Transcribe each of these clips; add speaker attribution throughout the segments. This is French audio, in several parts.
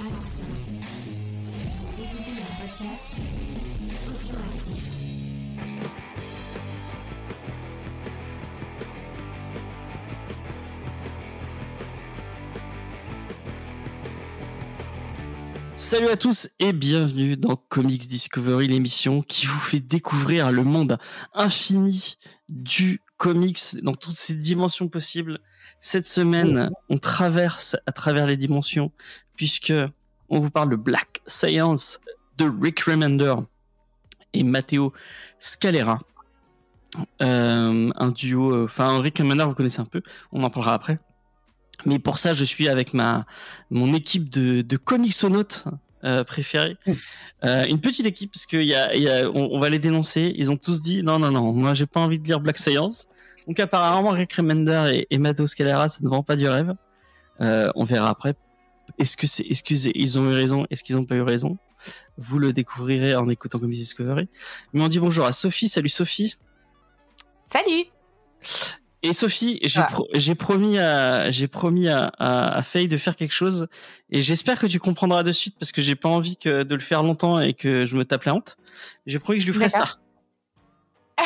Speaker 1: Écoutez un podcast.
Speaker 2: Salut à tous et bienvenue dans Comics Discovery, l'émission qui vous fait découvrir le monde infini du comics dans toutes ses dimensions possibles. Cette semaine, on traverse à travers les dimensions puisque on vous parle de Black Science de Rick Remender et Matteo Scalera. Euh, un duo, euh, enfin Rick Remender vous connaissez un peu, on en parlera après. Mais pour ça, je suis avec ma mon équipe de, de comicsonautes euh, préférés. Euh, une petite équipe, parce que y a, y a, on, on va les dénoncer. Ils ont tous dit non, non, non, moi j'ai pas envie de lire Black Science. Donc apparemment, Rick Remender et, et Matteo Scalera, ça ne vend pas du rêve. Euh, on verra après. Est-ce que c'est, qu'ils ils ont eu raison? Est-ce qu'ils ont pas eu raison? Vous le découvrirez en écoutant Comics Discovery. Mais on dit bonjour à Sophie. Salut Sophie.
Speaker 3: Salut
Speaker 2: Et Sophie, j'ai
Speaker 3: Ah.
Speaker 2: pro- promis à j'ai promis à, à, à Faye de faire quelque chose et j'espère que tu comprendras de suite parce que j'ai pas envie que de le faire longtemps et que je me tape la honte. J'ai promis que je lui ferais ça.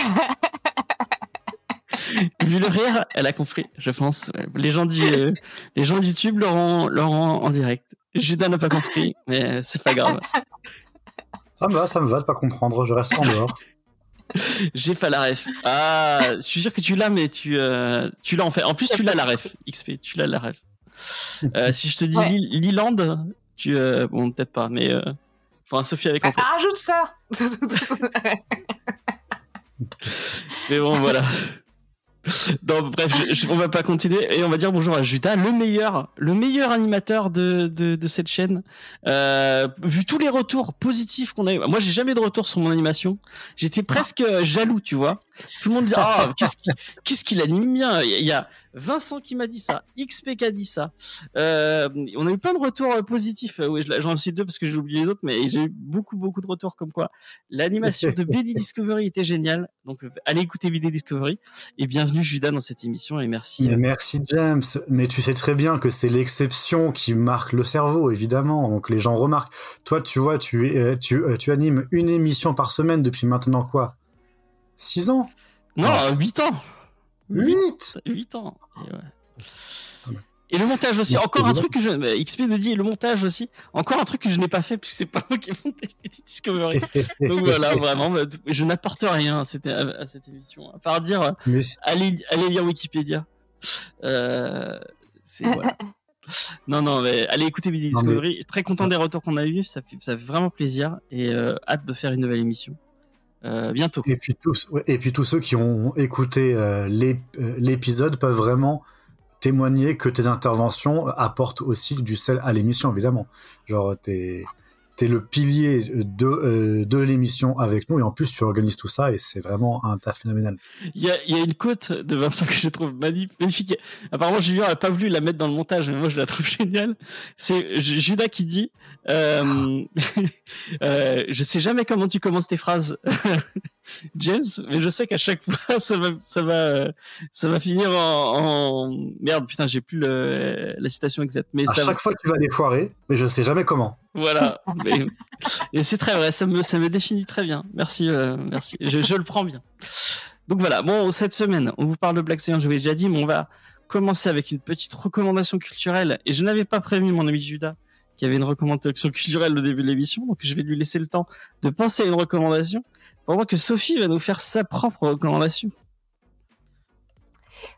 Speaker 2: Vu le rire, elle a compris, je pense. Les gens du euh, les gens du YouTube l'auront l'auront en direct. Judas n'a pas compris, mais c'est pas grave.
Speaker 4: Ça me va, ça me va de pas comprendre, je reste en dehors.
Speaker 2: J'ai pas la ref. Ah, je suis sûr que tu l'as, mais tu, euh, tu l'as en fait. En plus, tu l'as la ref. XP, tu l'as la ref. Euh, si je te dis
Speaker 3: Ouais.
Speaker 2: Liland, tu, euh, bon, peut-être pas, mais, euh, enfin, Sophie avec
Speaker 3: Ah. Rajoute ça
Speaker 2: Mais bon, voilà. Donc, bref, je- je- on va pas continuer et on va dire bonjour à Judas, le meilleur, le meilleur animateur de, de, de cette chaîne. Euh, vu tous les retours positifs qu'on a eu, moi j'ai jamais de retour sur mon animation. J'étais presque jaloux, tu vois. Tout le monde dit ah qu'est-ce qu'il qu'est-ce qu'il anime bien. Il y a Vincent qui m'a dit ça, XP qui a dit ça. Euh, on a eu plein de retours euh, positifs. Euh, Oui, je- j'en cite deux parce que j'ai oublié les autres, mais j'ai eu beaucoup beaucoup de retours comme quoi l'animation de BD Discovery était géniale. Donc allez écouter BD Discovery et bienvenue Judas dans cette émission et merci.
Speaker 4: Mais merci James, mais tu sais très bien que c'est l'exception qui marque le cerveau, évidemment. Donc les gens remarquent. Toi, tu vois, tu, euh, tu, euh, tu animes une émission par semaine depuis maintenant quoi? 6 ans?
Speaker 2: Non,
Speaker 4: Ouais.
Speaker 2: 8 ans.
Speaker 4: 8
Speaker 2: 8 ans. Et, ouais. Et le montage aussi. Encore un truc que je. bah, XP nous dit le montage aussi. Encore un truc que je n'ai pas fait puisque c'est pas moi qui ai monté Discovery. Donc voilà, vraiment, bah, je n'apporte rien à cette, à cette émission. À part dire, euh,
Speaker 4: Mais
Speaker 2: allez, allez lire Wikipédia. Euh, c'est voilà. Non, non, mais allez écouter
Speaker 4: mais-
Speaker 2: Discovery. Très content des retours qu'on a eu. Ça fait, ça fait vraiment plaisir et euh, hâte de faire une nouvelle émission. Euh, bientôt.
Speaker 4: et puis tous, et puis tous ceux qui ont écouté euh, euh, l'épisode peuvent vraiment témoigner que tes interventions apportent aussi du sel à l'émission, évidemment. Genre, t'es le pilier de, euh, de l'émission avec nous, et en plus, tu organises tout ça, et c'est vraiment un tas phénoménal.
Speaker 2: Il y a, y a une côte de Vincent que je trouve magnif- magnifique. Apparemment, Julien n'a pas voulu la mettre dans le montage, mais moi, je la trouve géniale. C'est Judas qui dit, euh, euh, je sais jamais comment tu commences tes phrases, James, mais je sais qu'à chaque fois, ça va, ça va, ça va finir en, en... merde, putain, j'ai plus le, la citation exacte, mais
Speaker 4: À
Speaker 2: ça,
Speaker 4: chaque fois, tu vas les foirer, mais je sais jamais comment.
Speaker 2: voilà. Mais- et c'est très vrai, ça me, ça me définit très bien. Merci, euh, merci. Je, je le prends bien. Donc voilà. Bon, cette semaine, on vous parle de Black Science, je vous l'ai déjà dit, mais on va commencer avec une petite recommandation culturelle. Et je n'avais pas prévenu mon ami Judas qui avait une recommandation culturelle au début de l'émission, donc je vais lui laisser le temps de penser à une recommandation, pendant que Sophie va nous faire sa propre recommandation.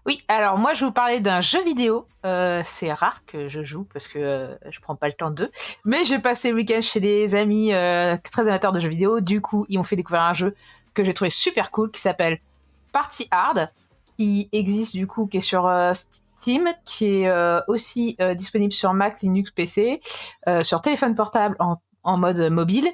Speaker 3: Oui, alors moi je vous parler d'un jeu vidéo. Euh, c'est rare que je joue parce que euh, je prends pas le temps de. Mais j'ai passé le week-end chez des amis euh, très amateurs de jeux vidéo. Du coup, ils m'ont fait découvrir un jeu que j'ai trouvé super cool qui s'appelle Party Hard, qui existe du coup, qui est sur euh, Steam, qui est aussi disponible sur Mac, Linux, PC, sur téléphone portable en mode mobile.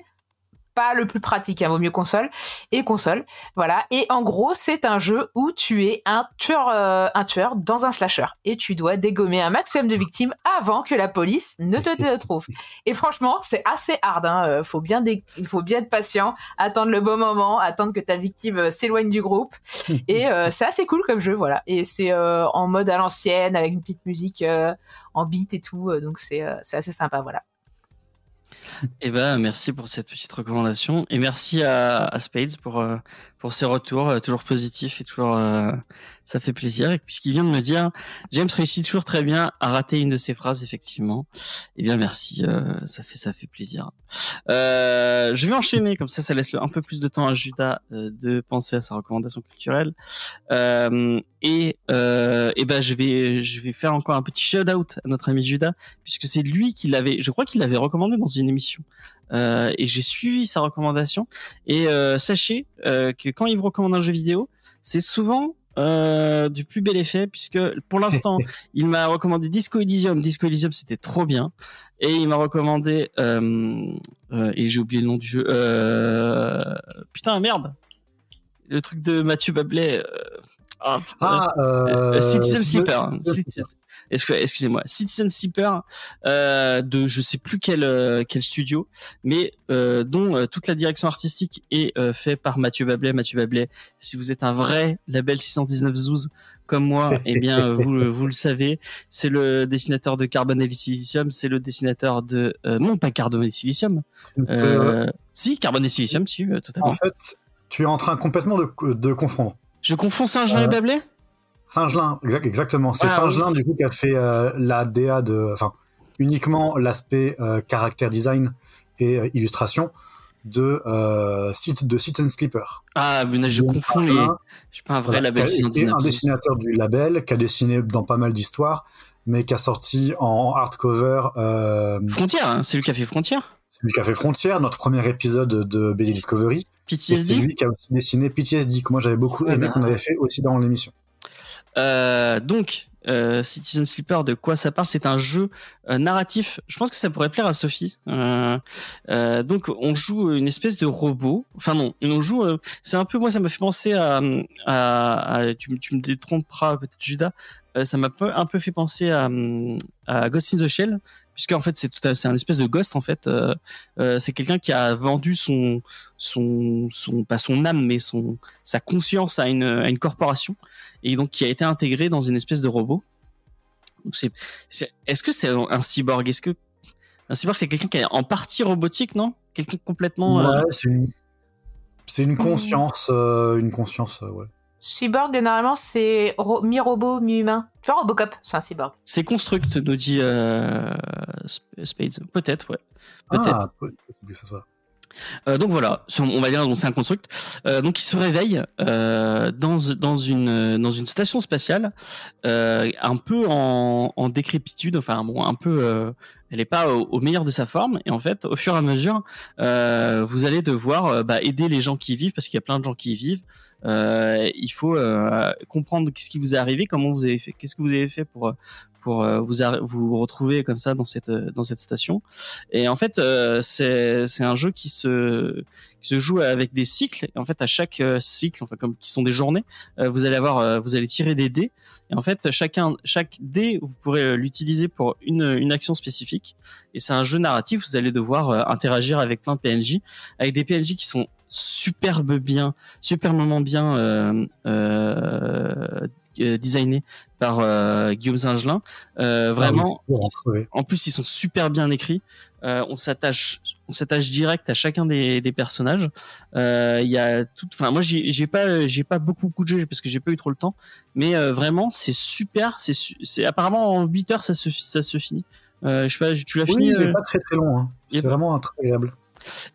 Speaker 3: Pas le plus pratique, hein, vaut mieux console et console. Voilà. Et en gros, c'est un jeu où tu es un tueur, euh, un tueur dans un slasher et tu dois dégommer un maximum de victimes avant que la police ne te trouve. Et franchement, c'est assez hard. Hein. Euh, Faut bien, dé- il faut bien être patient, attendre le bon moment, attendre que ta victime euh, s'éloigne du groupe. Et euh, c'est assez cool comme jeu, voilà. Et c'est euh, en mode à l'ancienne avec une petite musique en beat et tout. donc c'est c'est assez sympa, voilà.
Speaker 2: Eh ben, merci pour cette petite recommandation. Et merci à, Spades pour euh, pour ses retours euh, toujours positifs et toujours euh, ça fait plaisir. Et puisqu'il vient de me dire, James réussit toujours très bien à rater une de ses phrases effectivement. Eh bien, merci, ça fait ça fait plaisir. je vais enchaîner comme ça, ça laisse un peu plus de temps à Judas de penser à sa recommandation culturelle. et et ben, je vais je vais faire encore un petit shout out à notre ami Judas puisque c'est lui qui l'avait, je crois qu'il l'avait recommandé dans une émission euh, et j'ai suivi sa recommandation. Et euh, sachez euh, que quand il vous recommande un jeu vidéo, c'est souvent du plus bel effet puisque pour l'instant il m'a recommandé Disco Elysium. Disco Elysium c'était trop bien et il m'a recommandé et j'ai oublié le nom du jeu. putain merde, le truc de Mathieu Bablet.
Speaker 4: ah, ah
Speaker 2: Citizen Sleeper excusez-moi, Citizen Sleeper euh, de je sais plus quel euh, quel studio, mais euh, dont euh, toute la direction artistique est euh, faite par Mathieu Bablet. Mathieu Bablet, si vous êtes un vrai label 619 Zouz comme moi, eh bien vous vous le savez, c'est le dessinateur de Carbon et Silicium, c'est le dessinateur de non pas Carbon et Silicium, si Carbon et Silicium, si totalement.
Speaker 4: En fait, tu es en train complètement de, de confondre.
Speaker 2: Je confonds Saint-Jean et Bablet?
Speaker 4: Singelin, exact, exactement. C'est ah, Singelin du coup qui a fait euh, la DA de, enfin, uniquement l'aspect euh, caractère design et euh, illustration de euh, de Citizen Sleeper.
Speaker 2: Ah, mais je confonds les. Je suis pas un vrai label.
Speaker 4: Qui un dessinateur du label, qui a dessiné dans pas mal d'histoires, mais qui a sorti en hardcover. Euh...
Speaker 2: Frontière, hein, c'est lui qui a fait Frontière.
Speaker 4: C'est lui qui a fait Frontière, notre premier épisode de BD Discovery.
Speaker 2: PTSD.
Speaker 4: C'est lui qui a aussi dessiné PTSD, que moi j'avais beaucoup aimé, qu'on avait fait aussi dans l'émission.
Speaker 2: Euh, donc, euh, Citizen Sleeper, de quoi ça parle? C'est un jeu euh, narratif. Je pense que ça pourrait plaire à Sophie. Euh, euh donc, on joue une espèce de robot. Enfin non, on joue. c'est un peu moi, ça m'a fait penser à. à, à tu, tu, me détromperas peut-être Judas. ça m'a un peu fait penser à, à Ghost in the Shell, puisque en fait c'est tout, c'est un espèce de ghost en fait. c'est quelqu'un qui a vendu son son son pas son âme mais son sa conscience à une à une corporation et donc qui a été intégré dans une espèce de robot. Est-ce que c'est un cyborg? Est-ce que un cyborg c'est quelqu'un qui est en partie robotique, non? Quelqu'un complètement.
Speaker 4: Euh, ouais, c'est une, c'est une conscience, euh, une conscience, euh, ouais.
Speaker 3: Cyborg, normalement, c'est mi-robot, mi-humain. Tu vois, Robocop, c'est un cyborg.
Speaker 2: C'est Construct, nous dit Spades. Peut-être, ouais.
Speaker 4: Peut-être. Ah, peut-être que ça soit.
Speaker 2: Euh, donc voilà, on va dire c'est un construct. Euh, donc il se réveille euh, dans dans une dans une station spatiale, euh, un peu en, en décrépitude, enfin bon, un peu, elle est pas au, meilleur de sa forme. Et en fait, au fur et à mesure, vous allez devoir bah, aider les gens qui y vivent parce qu'il y a plein de gens qui y vivent. Il faut comprendre qu'est-ce qui vous est arrivé, comment vous avez fait, qu'est-ce que vous avez fait pour pour euh, vous vous retrouver comme ça dans cette dans cette station. Et en fait, euh, c'est c'est un jeu qui se qui se joue avec des cycles. Et en fait, à chaque euh, cycle, enfin comme qui sont des journées, vous allez avoir vous allez tirer des dés. Et en fait, chacun chaque dé, vous pourrez l'utiliser pour une une action spécifique. Et c'est un jeu narratif. Vous allez devoir interagir avec plein de PNJ, avec des PNJ qui sont superbes bien, superbement bien euh, euh, designés par euh, Guillaume Singelin. Euh, vraiment, ah en plus ils sont super bien écrits. Euh, on s'attache, on s'attache direct à chacun des, des personnages. Il y a tout, enfin moi j'ai pas, j'ai pas beaucoup, beaucoup de jeux parce que j'ai pas eu trop le temps, mais vraiment c'est super. C'est, c'est apparemment en 8 heures ça se, ça se finit. je sais pas, tu l'as
Speaker 4: oui,
Speaker 2: fini.
Speaker 4: Il pas très très long. Hein. C'est vraiment agréable.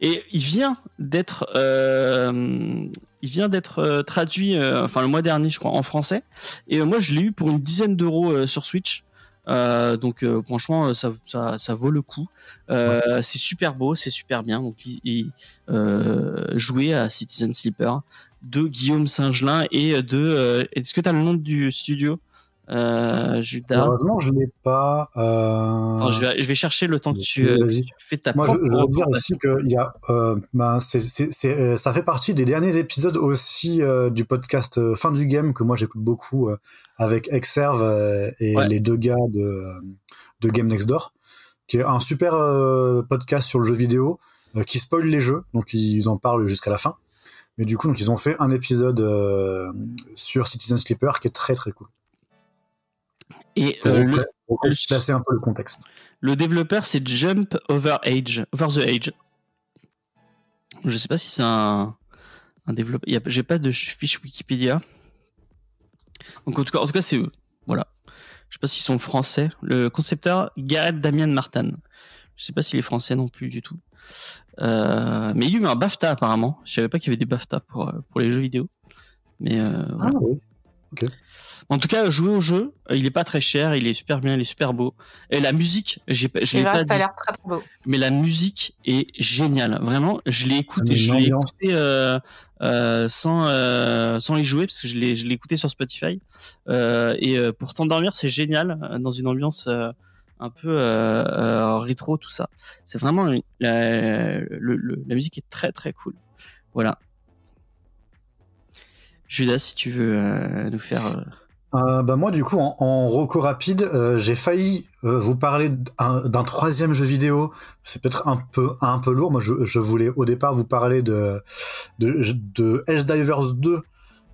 Speaker 2: Et il vient d'être, euh, il vient d'être euh, traduit, euh, enfin le mois dernier, je crois, en français. Et moi, je l'ai eu pour une dizaine d'euros sur Switch. donc franchement, ça, ça, ça, vaut le coup. C'est super beau, c'est super bien. Donc, il, jouer à Citizen Sleeper de Guillaume Singelin et de. Est-ce que tu as le nom du studio? Euh, Judas.
Speaker 4: Heureusement, je l'ai pas.
Speaker 2: Euh... je, vais, je, vais, chercher le temps que tu, euh, fais ta
Speaker 4: Moi, je, je veux dire aussi que y a, euh, ben, c'est, c'est, euh, ça fait partie des derniers épisodes aussi euh, du podcast euh, Fin du Game que moi j'écoute beaucoup avec Exerve et ouais. les deux gars de, de Game Next Door, qui est un super podcast sur le jeu vidéo qui spoil les jeux, donc ils en parlent jusqu'à la fin. Mais du coup, donc ils ont fait un épisode sur Citizen Sleeper qui est très très cool.
Speaker 2: Et euh, le,
Speaker 4: placer un peu le contexte.
Speaker 2: le développeur, c'est Jump Over Age, Over the Age. Je sais pas si c'est un, un développeur. y J'ai pas de fiche Wikipédia. Donc en tout cas, en tout cas, c'est eux. Voilà. Je sais pas s'ils sont français. Le concepteur Gareth Damian Martin. Je sais pas s'il est français non plus du tout. Euh, mais il a eu un BAFTA apparemment. Je savais pas qu'il y avait des BAFTA pour, euh, pour les jeux vidéo. Mais euh,
Speaker 4: Ah
Speaker 2: voilà. En tout cas, jouer au jeu, euh, il est pas très cher, il est super bien, il est super beau. Et la musique, j'ai pas, je l'ai pas
Speaker 3: ça a
Speaker 2: dit,
Speaker 3: l'air très très beau.
Speaker 2: mais la musique est géniale. Vraiment, je l'ai écouté,
Speaker 4: Mais
Speaker 2: je l'ai écouté euh, euh, sans euh, sans y jouer parce que je l'ai je l'ai écouté sur Spotify. Euh, et euh, pour t'endormir, c'est génial dans une ambiance euh, un peu euh, euh, rétro, tout ça. C'est vraiment une- la, le- le- la musique est très très cool. Voilà. Judas, si tu veux euh, nous faire. euh,
Speaker 4: Euh, bah moi du coup en, en reco rapide, j'ai failli vous parler d'un troisième jeu vidéo. C'est peut-être un peu lourd. Moi je, voulais au départ vous parler de de, Helldivers 2,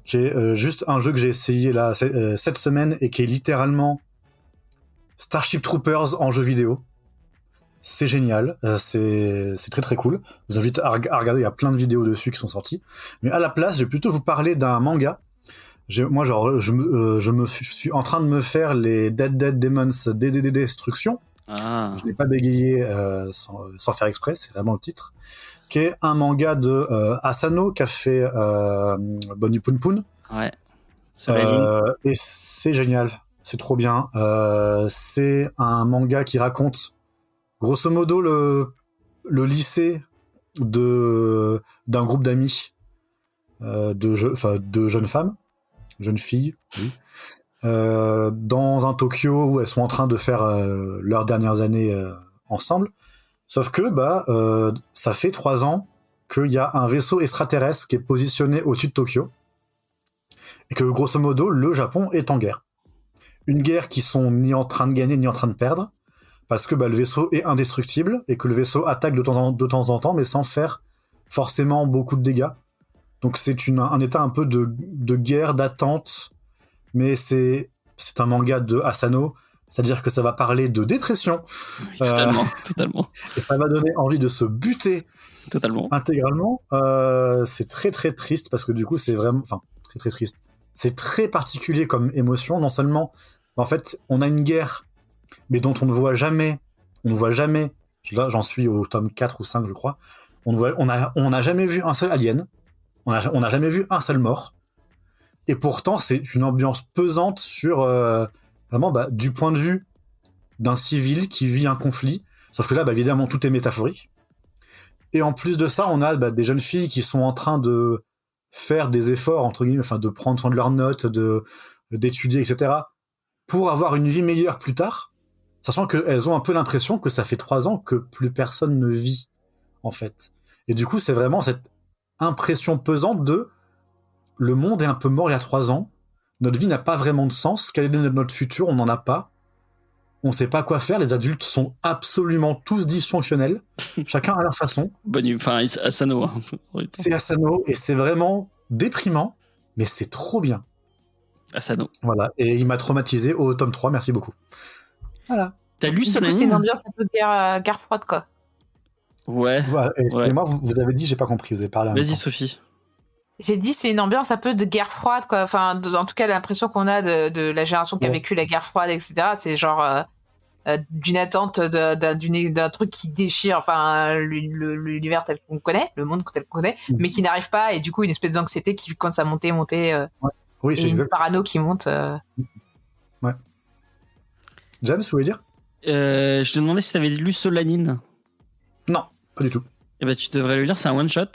Speaker 4: qui est juste un jeu que j'ai essayé là cette semaine et qui est littéralement Starship Troopers en jeu vidéo. C'est génial, euh, c'est très très cool. Je vous invite à, à regarder, il y a plein de vidéos dessus qui sont sorties. Mais à la place, je vais plutôt vous parler d'un manga moi, genre, je me, euh, je me suis, suis en train de me faire les Dead Dead Demons DDD Destruction.
Speaker 2: Ah,
Speaker 4: Je n'ai pas bégayé euh, sans, sans faire exprès, c'est vraiment le titre. Qui est un manga de euh, Asano qui a fait Bonnie Poon Poon.
Speaker 2: ouais.
Speaker 4: Et c'est génial, c'est trop bien. C'est un manga qui raconte, grosso modo, le, lycée d'un groupe d'amis, euh, de, jeunes femmes, jeunes filles, euh, dans un Tokyo où elles sont en train de faire euh, leurs dernières années ensemble. Sauf que bah ça fait trois ans qu'il y a un vaisseau extraterrestre qui est positionné au-dessus de Tokyo et que grosso modo le Japon est en guerre. Une guerre qui sont ni en train de gagner ni en train de perdre parce que bah, le vaisseau est indestructible et que le vaisseau attaque de temps en, de temps, en temps mais sans faire forcément beaucoup de dégâts. Donc c'est une- un état un peu de, de guerre, d'attente, mais c'est c'est un manga de Asano, c'est-à-dire que ça va parler de dépression
Speaker 2: Oui, totalement, totalement,
Speaker 4: et ça va donner envie de se buter
Speaker 2: totalement.
Speaker 4: intégralement. Euh, c'est très très triste parce que du coup c'est vraiment, enfin très très triste. C'est très particulier comme émotion. Non seulement, en fait, on a une guerre, mais dont on ne voit jamais, on ne voit jamais. Là, j'en suis au tome 4 ou 5, je crois. On voit, on a, on n'a jamais vu un seul alien. On a, on n'a jamais vu un seul mort. Et pourtant, c'est une ambiance pesante sur euh, vraiment bah, du point de vue d'un civil qui vit un conflit. Sauf que là, bah, évidemment, tout est métaphorique. Et en plus de ça, on a bah, des jeunes filles qui sont en train de faire des efforts, entre guillemets, enfin, de prendre soin de leurs notes, d'étudier, etc., pour avoir une vie meilleure plus tard, sachant qu'elles ont un peu l'impression que ça fait trois ans que plus personne ne vit, en fait. Et du coup, c'est vraiment cette impression pesante de le monde est un peu mort il y a trois ans, notre vie n'a pas vraiment de sens, quel est notre futur, on n'en a pas, on sait pas quoi faire, les adultes sont absolument tous dysfonctionnels, chacun à leur façon.
Speaker 2: Bonne, enfin, Asano. hein.
Speaker 4: C'est Asano et c'est vraiment déprimant, mais c'est trop bien.
Speaker 2: Asano.
Speaker 4: Voilà, et il m'a traumatisé au tome 3, merci beaucoup. Voilà.
Speaker 2: T'as lu
Speaker 3: coup, c'est une ambiance un peu guerre, euh, guerre froide, quoi.
Speaker 2: Ouais.
Speaker 4: Et,
Speaker 2: Ouais.
Speaker 4: moi, vous, vous avez dit, j'ai pas compris, vous avez parlé un
Speaker 2: Vas-y, Sophie.
Speaker 3: J'ai dit, c'est une ambiance un peu de guerre froide, quoi. Enfin, de- en tout cas, l'impression qu'on a de, de la génération qui a
Speaker 4: Ouais.
Speaker 3: vécu la guerre froide, etc. C'est genre euh, euh, d'une attente d'un truc qui déchire, enfin, l'univers tel qu'on connaît, le monde tel qu'on connaît,
Speaker 4: Mhm.
Speaker 3: mais qui n'arrive pas, et du coup, une espèce d'anxiété qui commence à monter, monter, euh,
Speaker 4: Oui,
Speaker 3: et
Speaker 4: c'est
Speaker 3: une
Speaker 4: exact.
Speaker 3: parano qui monte.
Speaker 4: James, vous voulez dire?
Speaker 2: Euh, je te demandais si t'avais lu Solanine.
Speaker 4: Non, pas du tout.
Speaker 2: Eh ben, tu devrais le lire, c'est un one-shot.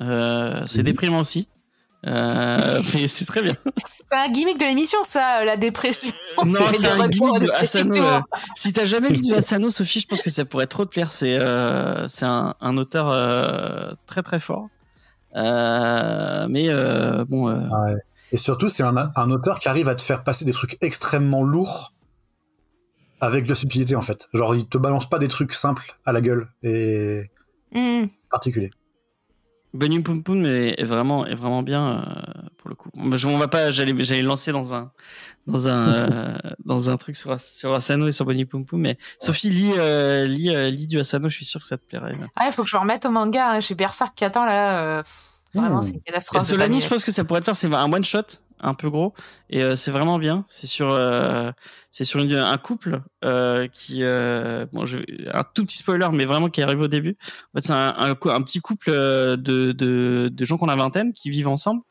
Speaker 2: Euh, c'est déprimant aussi. Euh, mais c'est très bien.
Speaker 3: C'est un gimmick de l'émission, ça, la dépression.
Speaker 2: Non, c'est un gimmick de Asano. euh. Si t'as jamais lu de Asano, Sophie, je pense que ça pourrait trop te plaire. C'est euh, c'est un, un auteur euh, très très fort. Euh, mais euh, bon, euh,
Speaker 4: Ouais. Et surtout, c'est un, un auteur qui arrive à te faire passer des trucs extrêmement lourds avec de la subtilité, en fait. Genre, il te balance pas des trucs simples à la gueule et
Speaker 3: Hmm.
Speaker 4: particuliers.
Speaker 2: Bunny Poum Poum est, est vraiment est vraiment bien euh, pour le coup. Je- on va pas, j'allais j'allais le lancer dans un dans un euh, dans un truc sur sur Asano et sur Bunny Poum Poum, mais Sophie lis euh, euh, lis du Asano, je suis sûr que ça te plairait.
Speaker 3: Ah, il faut que je me remette au manga. hein. J'ai Berserk qui attend là. euh, Vraiment,
Speaker 4: Mmh.
Speaker 3: c'est une
Speaker 2: Et
Speaker 3: catastrophe.
Speaker 2: Solani, je pense que ça pourrait te faire, c'est un one shot, un peu gros, et euh, c'est vraiment bien. C'est sur, euh, c'est sur un couple euh, qui, bon, un tout petit spoiler, mais vraiment qui arrive au début. En fait, c'est un, petit couple de, de, gens qu'on a vingtaine qui vivent ensemble,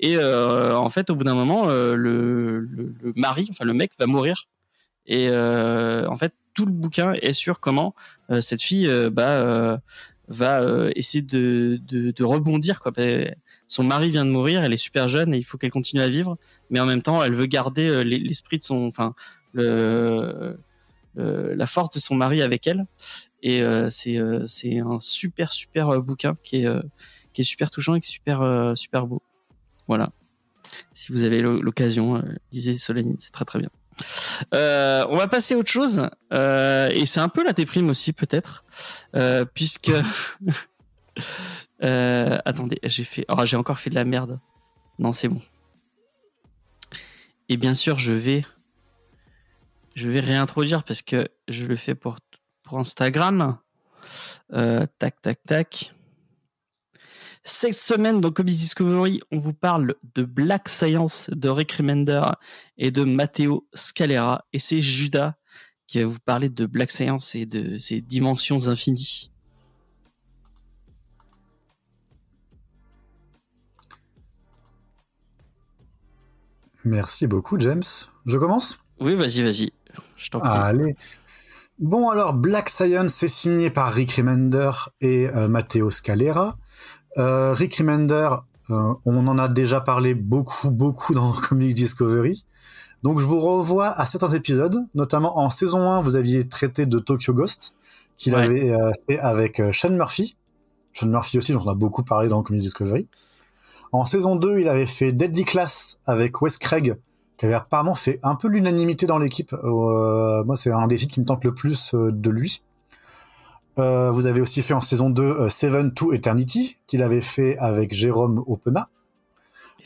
Speaker 2: et en fait, au bout d'un moment, le, le, mari, enfin le mec, va mourir, et en fait, tout le bouquin est sur comment cette fille, bah, va essayer de, de, de rebondir, quoi son mari vient de mourir, elle est super jeune et il faut qu'elle continue à vivre, mais en même temps, elle veut garder euh, l'es- l'esprit de son, enfin, la force de son mari avec elle. Et euh, c'est euh, c'est un super super bouquin qui est qui est super touchant et qui est super super beau. Voilà. Si vous avez l'o- l'occasion, lisez Solanine, c'est très très bien. On va passer à autre chose et c'est un peu la déprime aussi peut-être puisque euh, attendez, j'ai fait. Oh, j'ai encore fait de la merde. Non, c'est bon. Et bien sûr, je vais. Je vais réintroduire parce que je le fais pour, Instagram. Euh, tac, tac, tac. Cette semaine dans Comics Discovery, on vous parle de Black Science de Rick Remender et de Matteo Scalera. Et c'est Judas qui va vous parler de Black Science et de ses dimensions infinies.
Speaker 4: Merci beaucoup, James. Je commence?
Speaker 2: Oui, vas-y, vas-y. Je t'en prie.
Speaker 4: Allez. Bon, alors, Black Science est signé par Rick Remender et euh, Matteo Scalera. Euh, Rick Remender, euh, on en a déjà parlé beaucoup, beaucoup dans Comics Discovery. Donc, je vous revois à certains épisodes, notamment en saison 1, vous aviez traité de Tokyo Ghost, qu'il
Speaker 2: Ouais.
Speaker 4: avait fait avec Sean Murphy. Sean Murphy aussi, dont on a beaucoup parlé dans Comics Discovery. En saison 2, il avait fait Deadly Class avec Wes Craig, qui avait apparemment fait un peu l'unanimité dans l'équipe. Euh, moi, c'est un des titres qui me tente le plus euh, de lui. Euh, vous avez aussi fait en saison 2 euh, Seven to Eternity, qu'il avait fait avec Jérôme Opena.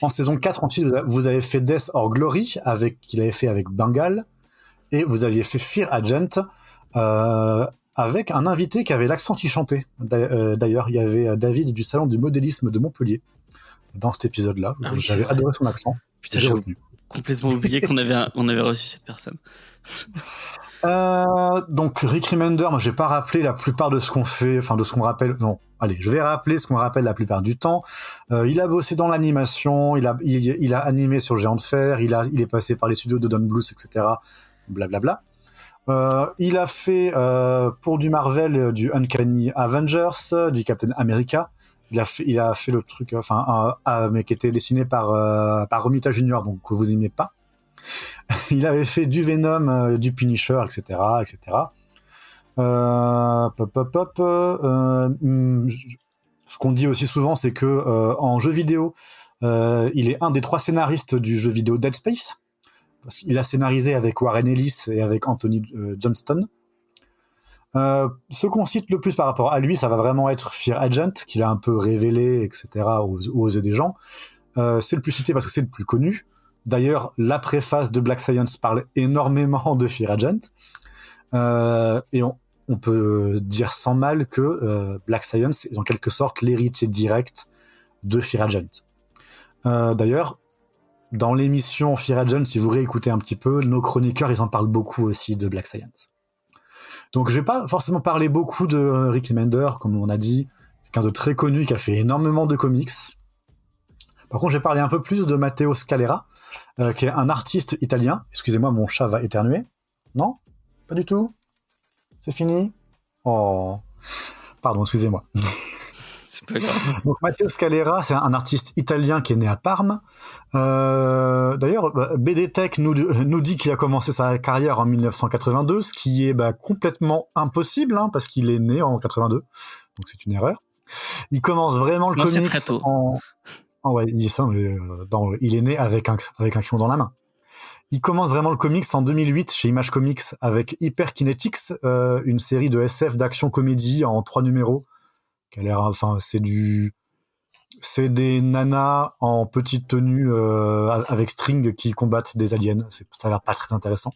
Speaker 4: En saison 4, ensuite, vous avez fait Death or Glory, qu'il avait fait avec Bengal. Et vous aviez fait Fear Agent, avec un invité qui avait l'accent qui chantait. D'a- D'ailleurs, il y avait David du Salon du modélisme de Montpellier dans cet épisode-là.
Speaker 2: Ah oui,
Speaker 4: J'avais adoré son accent.
Speaker 2: Putain,
Speaker 4: J'ai
Speaker 2: j'ai
Speaker 4: retenu.
Speaker 2: complètement oublié qu'on avait, un- on avait reçu cette personne.
Speaker 4: Euh, donc Rick Remender, moi je vais pas rappeler la plupart de ce qu'on fait, enfin de ce qu'on rappelle. Non, allez, je vais rappeler ce qu'on rappelle la plupart du temps. Euh, il a bossé dans l'animation, il a, il, il a animé sur le Géant de Fer, il a, il est passé par les studios de Don Bluth, etc. Blablabla. Euh, il a fait pour du Marvel du Uncanny Avengers, du Captain America. Il a fait, il a fait le truc, euh, enfin, un- mais qui était dessiné par euh, par Romita Junior, donc que vous aimez pas. il avait fait du Venom, euh, du Punisher, etc., etc. Euh, pop, pop, pop, euh, hum, ce qu'on dit aussi souvent, c'est que euh, en jeu vidéo, euh, il est un des trois scénaristes du jeu vidéo Dead Space, parce qu'il a scénarisé avec Warren Ellis et avec Anthony euh, Johnston. Euh, ce qu'on cite le plus par rapport à lui, ça va vraiment être Fear Agent, qu'il a un peu révélé, etc., aux, yeux des gens. Euh, c'est le plus cité parce que c'est le plus connu. D'ailleurs, la préface de Black Science parle énormément de Fear Agent. Euh, et on, on peut dire sans mal que euh, Black Science est en quelque sorte l'héritier direct de Fear Agent. Euh, D'ailleurs, dans l'émission Fear Agent, si vous réécoutez un petit peu, nos chroniqueurs, ils en parlent beaucoup aussi de Black Science. Donc je vais pas forcément parler beaucoup de Rick Remender, comme on a dit, quelqu'un de très connu qui a fait énormément de comics. Par contre, je vais parler un peu plus de Matteo Scalera, euh, qui est un artiste italien. Excusez-moi, mon chat va éternuer. Non? Pas du tout? C'est fini? Oh. Pardon, excusez-moi.
Speaker 2: C'est pas grave.
Speaker 4: Donc Matteo Scalera, c'est un artiste italien qui est né à Parme. Euh, D'ailleurs, bah, BD Tech nous, nous dit qu'il a commencé sa carrière en 1982, ce qui est bah, complètement impossible, hein, parce qu'il est né en 82, donc c'est une erreur. Il commence vraiment le
Speaker 2: Non,
Speaker 4: comics
Speaker 2: très tôt.
Speaker 4: en... Ouais, il dit ça, mais euh, dans- il est né avec un, avec un crayon dans la main. Il commence vraiment le comics en 2008 chez Image Comics avec Hyperkinetics, euh, une série de SF d'action comédie en trois numéros. Qui a l'air, enfin, c'est du, C'est des nanas en petite tenue euh, avec string qui combattent des aliens. Ça a l'air pas très intéressant.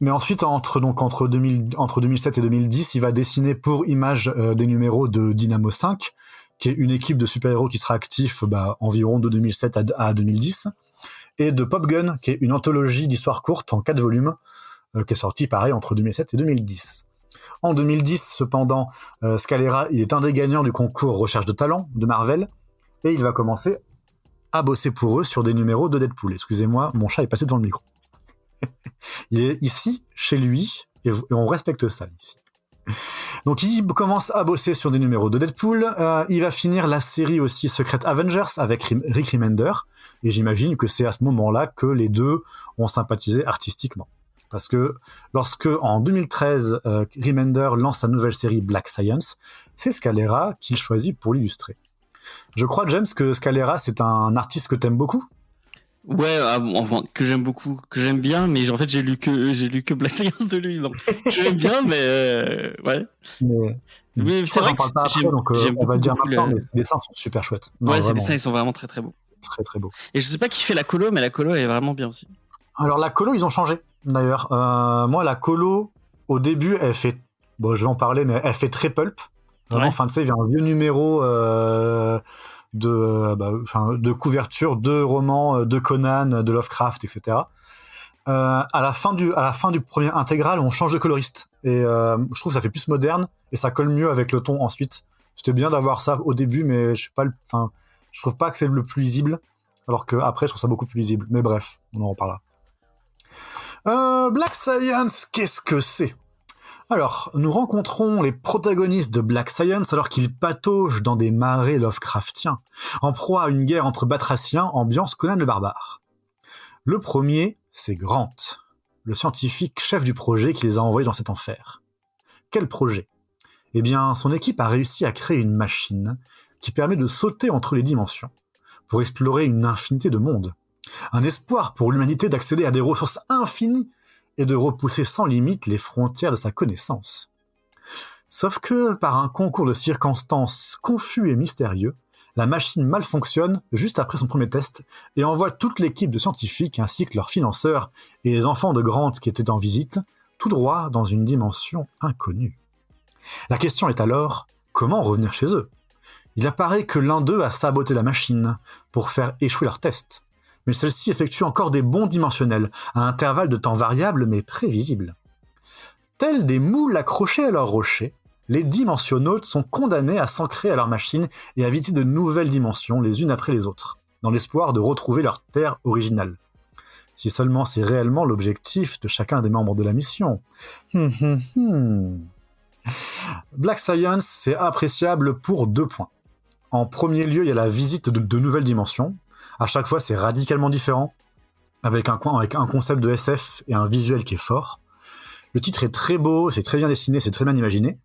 Speaker 4: Mais ensuite, entre donc entre 2000, entre 2007 et 2010, il va dessiner pour Image euh, des numéros de Dynamo 5, qui est une équipe de super-héros qui sera actif bah, environ de 2007 à, à 2010, et de Pop Gun, qui est une anthologie d'histoires courtes en quatre volumes, euh, qui est sortie pareil entre 2007 et 2010. En 2010, cependant, euh, Scalera il est un des gagnants du concours Recherche de talent de Marvel, et il va commencer à bosser pour eux sur des numéros de Deadpool. Excusez-moi, mon chat est passé devant le micro. il est ici, chez lui, et, on respecte ça ici. Donc il commence à bosser sur des numéros de Deadpool. Euh, il va finir la série aussi Secret Avengers avec Rick Remender. Et j'imagine que c'est à ce moment-là que les deux ont sympathisé artistiquement. Parce que lorsque en 2013 euh, Remender lance sa nouvelle série Black Science, c'est Scalera qu'il choisit pour l'illustrer. Je crois James que Scalera c'est un artiste que t'aimes beaucoup?
Speaker 2: Ouais, ah, bon, enfin, que j'aime beaucoup, que j'aime bien, mais en fait j'ai lu que j'ai lu que Black Science de lui, donc j'aime bien, mais euh, ouais.
Speaker 4: Mais,
Speaker 2: Mais c'est vrai que
Speaker 4: parle pas après,
Speaker 2: j'aime-
Speaker 4: donc euh, on va le dire maintenant,
Speaker 2: le-
Speaker 4: mais ses dessins sont super chouettes. Non,
Speaker 2: ouais, ces dessins ils sont vraiment très très beaux.
Speaker 4: très très beaux.
Speaker 2: Et je sais pas qui fait la colo, mais la colo elle est vraiment bien aussi.
Speaker 4: Alors la colo, ils ont changé d'ailleurs. Euh, moi, la colo, au début, elle fait, bon, je vais en parler, mais elle fait très pulp. Vraiment,
Speaker 2: Ouais.
Speaker 4: enfin, tu sais, il y a un vieux numéro euh, de, bah, de couverture de romans euh, de Conan, de Lovecraft, etc. Euh, à la fin du, à la fin du premier intégral, on change de coloriste et euh, je trouve que ça fait plus moderne et ça colle mieux avec le ton ensuite. C'était bien d'avoir ça au début, mais je suis pas, le- enfin, je trouve pas que c'est le plus lisible, alors que après, je trouve ça beaucoup plus lisible. Mais bref, on en reparlera. Euh, Black Science, qu'est-ce que c'est? Alors, nous rencontrons les protagonistes de Black Science alors qu'ils pataugent dans des marais Lovecraftiens, en proie à une guerre entre batraciens, ambiance Conan le barbare. Le premier, c'est Grant, le scientifique chef du projet qui les a envoyés dans cet enfer. Quel projet? Eh bien, son équipe a réussi à créer une machine qui permet de sauter entre les dimensions, pour explorer une infinité de mondes un espoir pour l'humanité d'accéder à des ressources infinies et de repousser sans limite les frontières de sa connaissance. Sauf que, par un concours de circonstances confus et mystérieux, la machine malfonctionne juste après son premier test et envoie toute l'équipe de scientifiques ainsi que leurs financeurs et les enfants de Grant qui étaient en visite, tout droit dans une dimension inconnue. La question est alors, comment revenir chez eux? Il apparaît que l'un d'eux a saboté la machine pour faire échouer leur test mais celle-ci effectue encore des bonds dimensionnels, à intervalles de temps variables mais prévisibles. Tels des moules accrochés à leur rocher, les dimensionnautes sont condamnés à s'ancrer à leur machine et à visiter de nouvelles dimensions les unes après les autres, dans l'espoir de retrouver leur terre originale. Si seulement c'est réellement l'objectif de chacun des membres de la mission. Hum, hum, hum. Black Science, c'est appréciable pour deux points. En premier lieu, il y a la visite de nouvelles dimensions, à chaque fois, c'est radicalement différent, avec un, coin- avec un concept de SF et un visuel qui est fort. Le titre est très beau, c'est très bien dessiné, c'est très bien imaginé.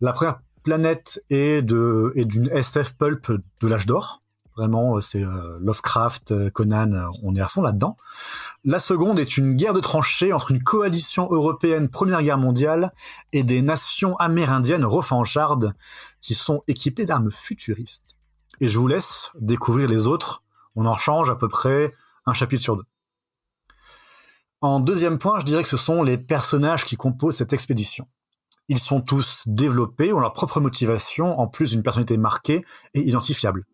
Speaker 4: La première planète est de est d'une SF pulp de l'âge d'or. Vraiment, euh, c'est euh, Lovecraft, euh, Conan, on est à fond là-dedans. La seconde est une guerre de tranchées entre une coalition européenne Première Guerre mondiale et des nations amérindiennes refanchardes qui sont équipées d'armes futuristes. Et je vous laisse découvrir les autres on en change à peu près un chapitre sur deux. En deuxième point, je dirais que ce sont les personnages qui composent cette expédition. Ils sont tous développés, ont leur propre motivation, en plus d'une personnalité marquée et identifiable.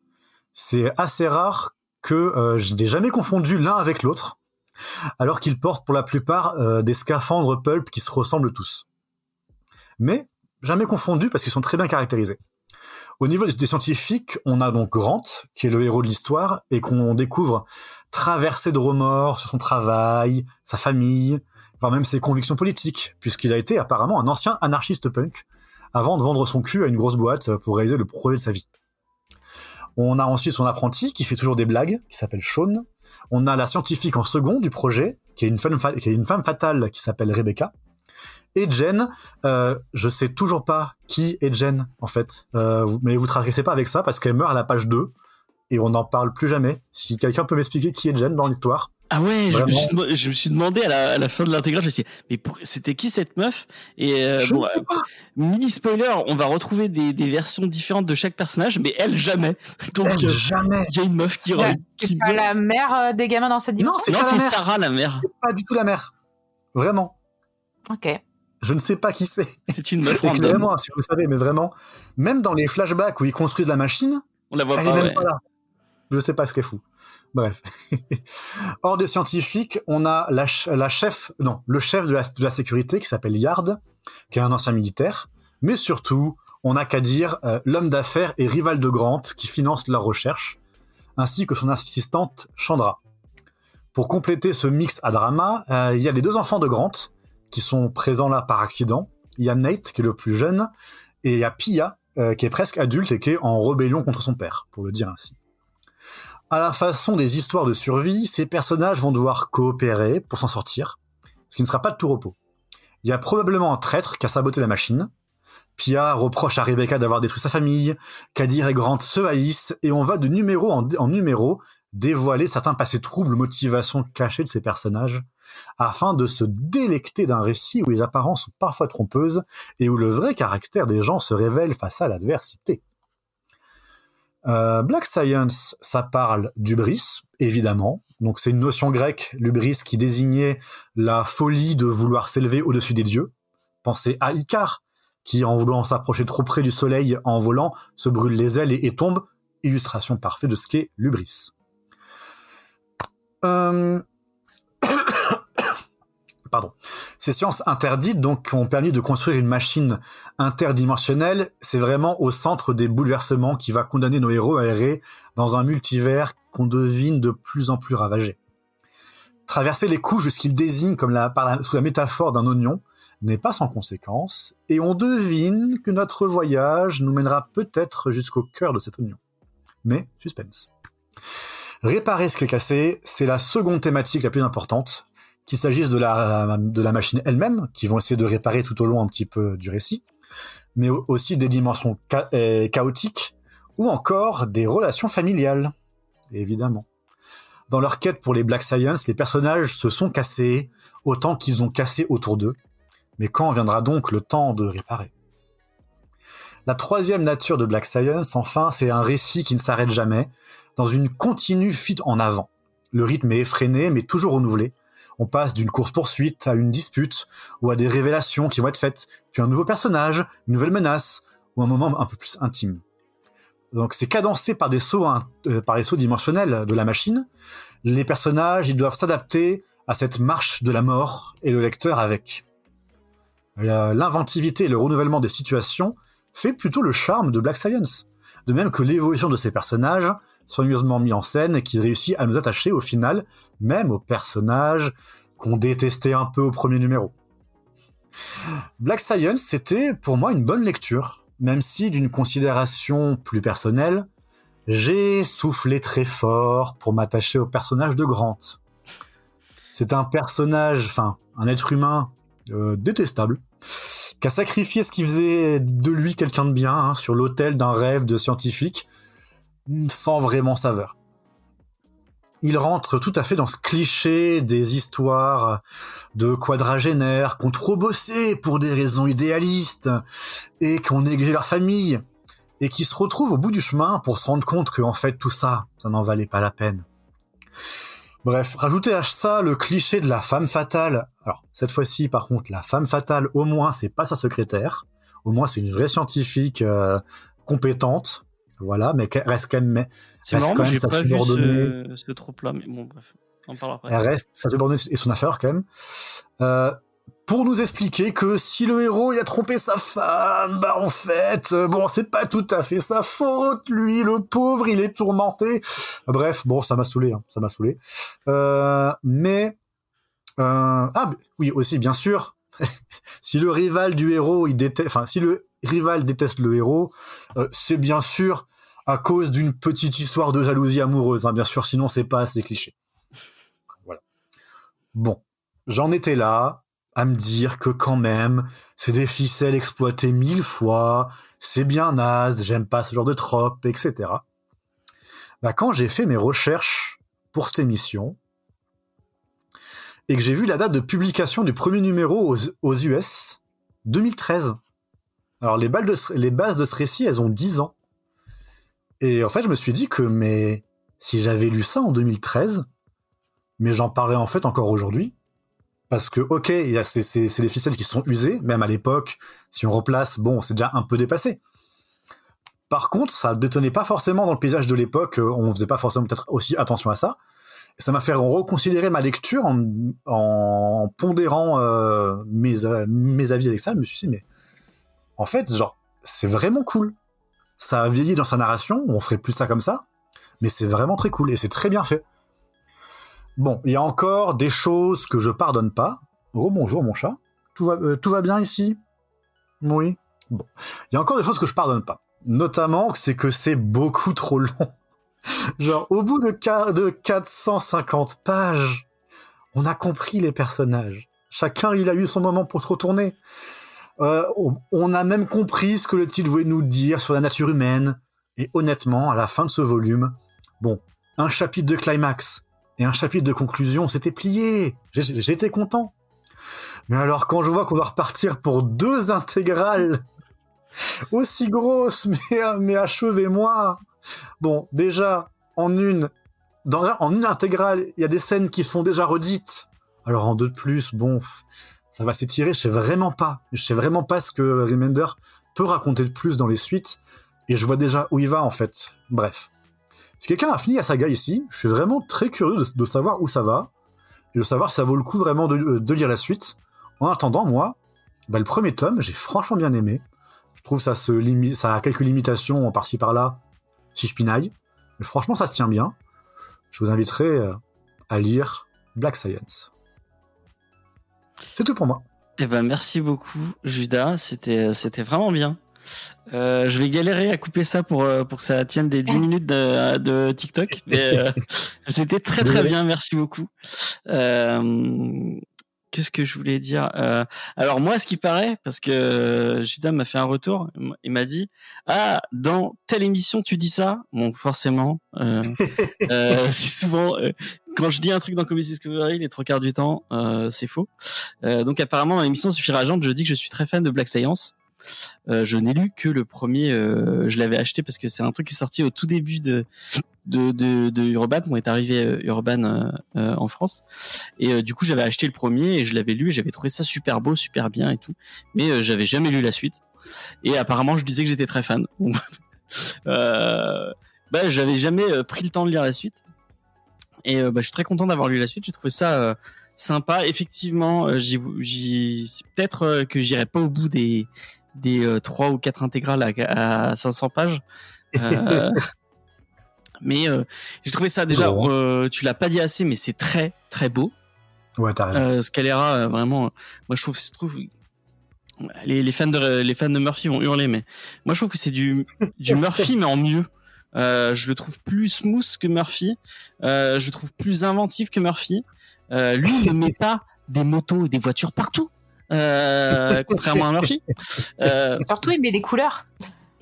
Speaker 4: C'est assez rare que euh, je n'ai jamais confondu l'un avec l'autre, alors qu'ils portent pour la plupart euh, des scaphandres pulp qui se ressemblent tous. Mais jamais confondu parce qu'ils sont très bien caractérisés. Au niveau des, scientifiques, on a donc Grant, qui est le héros de l'histoire, et qu'on découvre traversé de remords sur son travail, sa famille, voire même ses convictions politiques, puisqu'il a été apparemment un ancien anarchiste punk, avant de vendre son cul à une grosse boîte pour réaliser le projet de sa vie. On a ensuite son apprenti, qui fait toujours des blagues, qui s'appelle Sean. On a la scientifique en second du projet, qui est une femme, qui est une femme fatale, qui s'appelle Rebecca. Et Jen, euh, je sais toujours pas qui est Jen en fait, euh, vous- mais vous tracassez pas avec ça parce qu'elle meurt à la page 2 et on n'en parle plus jamais. Si quelqu'un peut m'expliquer qui est Jen dans l'histoire.
Speaker 2: Ah ouais, je me, suis, dem- je me suis demandé à la, à la fin de l'intégrale, je me suis dit, mais c'était qui cette meuf? Et euh, bon,
Speaker 4: ne
Speaker 2: euh, mini spoiler, on va retrouver des, des versions différentes de chaque personnage, mais elle jamais. Donc
Speaker 4: Elle,
Speaker 2: euh,
Speaker 4: jamais.
Speaker 2: il y a une meuf qui,
Speaker 3: Ouais,
Speaker 2: qui
Speaker 3: pas la mère euh, des gamins dans cette dimension?
Speaker 4: C'est
Speaker 2: Non, c'est. Sarah la mère.
Speaker 4: Pas du tout la mère. Vraiment.
Speaker 3: Ok.
Speaker 4: Je ne sais pas qui c'est.
Speaker 2: C'est une meuf.
Speaker 4: Éclairez-moi si vous savez, mais vraiment, même dans les flashbacks où ils construisent la machine,
Speaker 2: On la voit
Speaker 4: elle
Speaker 2: pas.
Speaker 4: est même
Speaker 2: ouais.
Speaker 4: pas là. Je sais pas ce qu'elle fout. Bref. Hors des scientifiques, on a la, ch- la chef, non, le chef de la, de la sécurité qui s'appelle Yard, qui est un ancien militaire. Mais surtout, on n'a qu'à dire euh, l'homme d'affaires et rival de Grant qui finance leur recherche, ainsi que son assistante Chandra. Pour compléter ce mix à drama, euh, il y a les deux enfants de Grant qui sont présents là par accident. Il y a Nate qui est le plus jeune et il y a Pia euh, qui est presque adulte et qui est en rébellion contre son père, pour le dire ainsi. À la façon des histoires de survie, ces personnages vont devoir coopérer pour s'en sortir, ce qui ne sera pas de tout repos. Il y a probablement un traître qui a saboté la machine. Pia reproche à Rebecca d'avoir détruit sa famille. Kadir et Grant se haïssent et on va de numéro en, en numéro dévoiler certains passés troubles, motivations cachées de ces personnages, afin de se délecter d'un récit où les apparences sont parfois trompeuses et où le vrai caractère des gens se révèle face à l'adversité. Euh, Black Science, ça parle d'ubris, évidemment. Donc c'est une notion grecque, l'ubris, qui désignait la folie de vouloir s'élever au-dessus des dieux. Pensez à Icare, qui en voulant s'approcher trop près du soleil en volant, se brûle les ailes et, tombe. Illustration parfaite de ce qu'est l'ubris. Pardon. Ces sciences interdites donc ont permis de construire une machine interdimensionnelle. C'est vraiment au centre des bouleversements qui va condamner nos héros à errer dans un multivers qu'on devine de plus en plus ravagé. Traverser les couches de ce qu'il désigne comme sous la métaphore d'un oignon n'est pas sans conséquence, et on devine que notre voyage nous mènera peut-être jusqu'au cœur de cet oignon. Mais suspense. Réparer ce qui est cassé, c'est la seconde thématique la plus importante, qu'il s'agisse de la, machine elle-même, qui vont essayer de réparer tout au long un petit peu du récit, mais aussi des dimensions euh, chaotiques, ou encore des relations familiales, évidemment. Dans leur quête pour les Black Science, les personnages se sont cassés autant qu'ils ont cassé autour d'eux, mais quand viendra donc le temps de réparer? La troisième nature de Black Science, enfin, c'est un récit qui ne s'arrête jamais, dans une continue fuite en avant. Le rythme est effréné, mais toujours renouvelé. On passe d'une course-poursuite à une dispute, ou à des révélations qui vont être faites, puis un nouveau personnage, une nouvelle menace, ou un moment un peu plus intime. Donc c'est cadencé par des sauts, euh, par les sauts dimensionnels de la machine. Les personnages, ils doivent s'adapter à cette marche de la mort et le lecteur avec. L'inventivité et le renouvellement des situations fait plutôt le charme de Black Science. De même que l'évolution de ces personnages, soigneusement mis en scène et qui réussit à nous attacher au final, même aux personnages qu'on détestait un peu au premier numéro. Black Science, c'était pour moi une bonne lecture, même si d'une considération plus personnelle, j'ai soufflé très fort pour m'attacher au personnage de Grant. C'est un personnage, enfin, un être humain euh, détestable, qui a sacrifié ce qui faisait de lui quelqu'un de bien hein, sur l'autel d'un rêve de scientifique, sans vraiment saveur. Il rentre tout à fait dans ce cliché des histoires de quadragénaires qui ont trop bossé pour des raisons idéalistes et qui ont négligé leur famille et qui se retrouvent au bout du chemin pour se rendre compte que en fait tout ça, ça n'en valait pas la peine. Bref, rajoutez à ça le cliché de la femme fatale. Alors, cette fois-ci, par contre, la femme fatale, au moins, c'est pas sa secrétaire. Au moins, c'est une vraie scientifique euh, compétente. Voilà, mais reste quand même.
Speaker 2: C'est
Speaker 4: reste
Speaker 2: marrant,
Speaker 4: quand même sa subordonnée.
Speaker 2: ce, ce trope-là, mais bon, bref, on en parlera après.
Speaker 4: Elle reste sa subordonnée et son affaire, quand même. Euh, pour nous expliquer que si le héros il a trompé sa femme, bah en fait, euh, bon, c'est pas tout à fait sa faute, lui, le pauvre, il est tourmenté. Bref, bon, ça m'a saoulé, hein, ça m'a saoulé. Euh, mais euh, ah oui, aussi bien sûr, si le rival du héros, il déteste, enfin, si le rival déteste le héros, euh, c'est bien sûr à cause d'une petite histoire de jalousie amoureuse, hein, bien sûr, sinon c'est pas assez cliché. Voilà. Bon, j'en étais là à me dire que quand même, c'est des ficelles exploitées mille fois, c'est bien naze, j'aime pas ce genre de trope, etc. bah, quand j'ai fait mes recherches pour cette émission et que j'ai vu la date de publication du premier numéro aux, US, 2013. Alors les, balles de les bases de ce récit, elles ont 10 ans. Et en fait, je me suis dit que mais si j'avais lu ça en 2013, mais j'en parlais en fait encore aujourd'hui, parce que ok, il y a c'est c'est c'est des ficelles qui sont usées, même à l'époque, si on replace, bon, c'est déjà un peu dépassé. Par contre, ça détonnait pas forcément dans le paysage de l'époque, euh, on faisait pas forcément peut-être aussi attention à ça. Ça m'a fait reconsidérer ma lecture en, en pondérant euh, mes, euh, mes avis avec ça. Je me suis dit, mais en fait, genre, c'est vraiment cool. Ça a vieilli dans sa narration, on ferait plus ça comme ça, mais c'est vraiment très cool et c'est très bien fait. Bon, il y a encore des choses que je pardonne pas. Rebonjour mon chat. Tout va, euh, tout va bien ici? Oui. Bon. Il y a encore des choses que je pardonne pas. Notamment, c'est que c'est beaucoup trop long. Genre, au bout de, de 450 pages, on a compris les personnages. Chacun, il a eu son moment pour se retourner. Euh, on- a même compris ce que le titre voulait nous dire sur la nature humaine. Et honnêtement, à la fin de ce volume, bon, un chapitre de climax et un chapitre de conclusion, c'était plié. J'étais content. Mais alors, quand je vois qu'on doit repartir pour deux intégrales aussi grosses, mais, mais achevez-moi. Bon, déjà, en une, en une intégrale, il y a des scènes qui font déjà redites. Alors en deux de plus, bon, ça va s'étirer. Je sais vraiment pas. Je sais vraiment pas ce que Remender peut raconter de plus dans les suites. Et je vois déjà où il va, en fait. Bref. Si quelqu'un a fini la saga ici, je suis vraiment très curieux de, savoir où ça va. Et de savoir si ça vaut le coup vraiment de, de lire la suite. En attendant, moi, bah, le premier tome, j'ai franchement bien aimé. Je trouve ça se limi- ça a quelques limitations par-ci par-là, si je pinaille. Mais franchement, ça se tient bien. Je vous inviterai euh, à lire Black Science. C'est tout pour moi.
Speaker 2: Eh ben, merci beaucoup, Judas. C'était, c'était vraiment bien. Euh, je vais galérer à couper ça pour, euh, pour que ça tienne des 10 minutes de, de TikTok. Mais euh, c'était très très bien. Merci beaucoup. Euh, Qu'est-ce que je voulais dire Euh, Alors moi, ce qui paraît, parce que euh, Judas m'a fait un retour, il m'a dit ah dans telle émission tu dis ça? Bon forcément, euh, euh, c'est souvent euh, quand je dis un truc dans Comedy Discovery, les trois quarts du temps, euh, c'est faux. Euh, donc apparemment, dans l'émission Suffira Agente, je dis que je suis très fan de Black Science. Euh, je n'ai lu que le premier. euh, je l'avais acheté parce que c'est un truc qui est sorti au tout début de de, de, de Urban, quand est arrivé euh, Urban euh, en France. Et du coup, j'avais acheté le premier et je l'avais lu et j'avais trouvé ça super beau, super bien et tout. Mais j'avais jamais lu la suite. Et apparemment, je disais que j'étais très fan. Bah, j'avais jamais pris le temps de lire la suite. Et euh, bah, je suis très content d'avoir lu la suite. J'ai trouvé ça euh, sympa. Effectivement, euh, c'est peut-être que j'irai pas au bout des des trois ou quatre intégrales à, à 500 pages. Mais j'ai trouvé ça déjà. Tu l'as pas dit assez, mais c'est très très beau.
Speaker 4: Ouais, t'as raison.
Speaker 2: Euh, Scalera, euh, vraiment, euh, moi je trouve, je trouve les, les fans de les fans de Murphy vont hurler, mais moi je trouve que c'est du du Murphy mais en mieux. Euh, je le trouve plus smooth que Murphy. Euh, je le trouve plus inventif que Murphy. Euh, lui ne met pas des motos et des voitures partout, euh, contrairement à Murphy. Euh,
Speaker 3: Partout, il met des couleurs.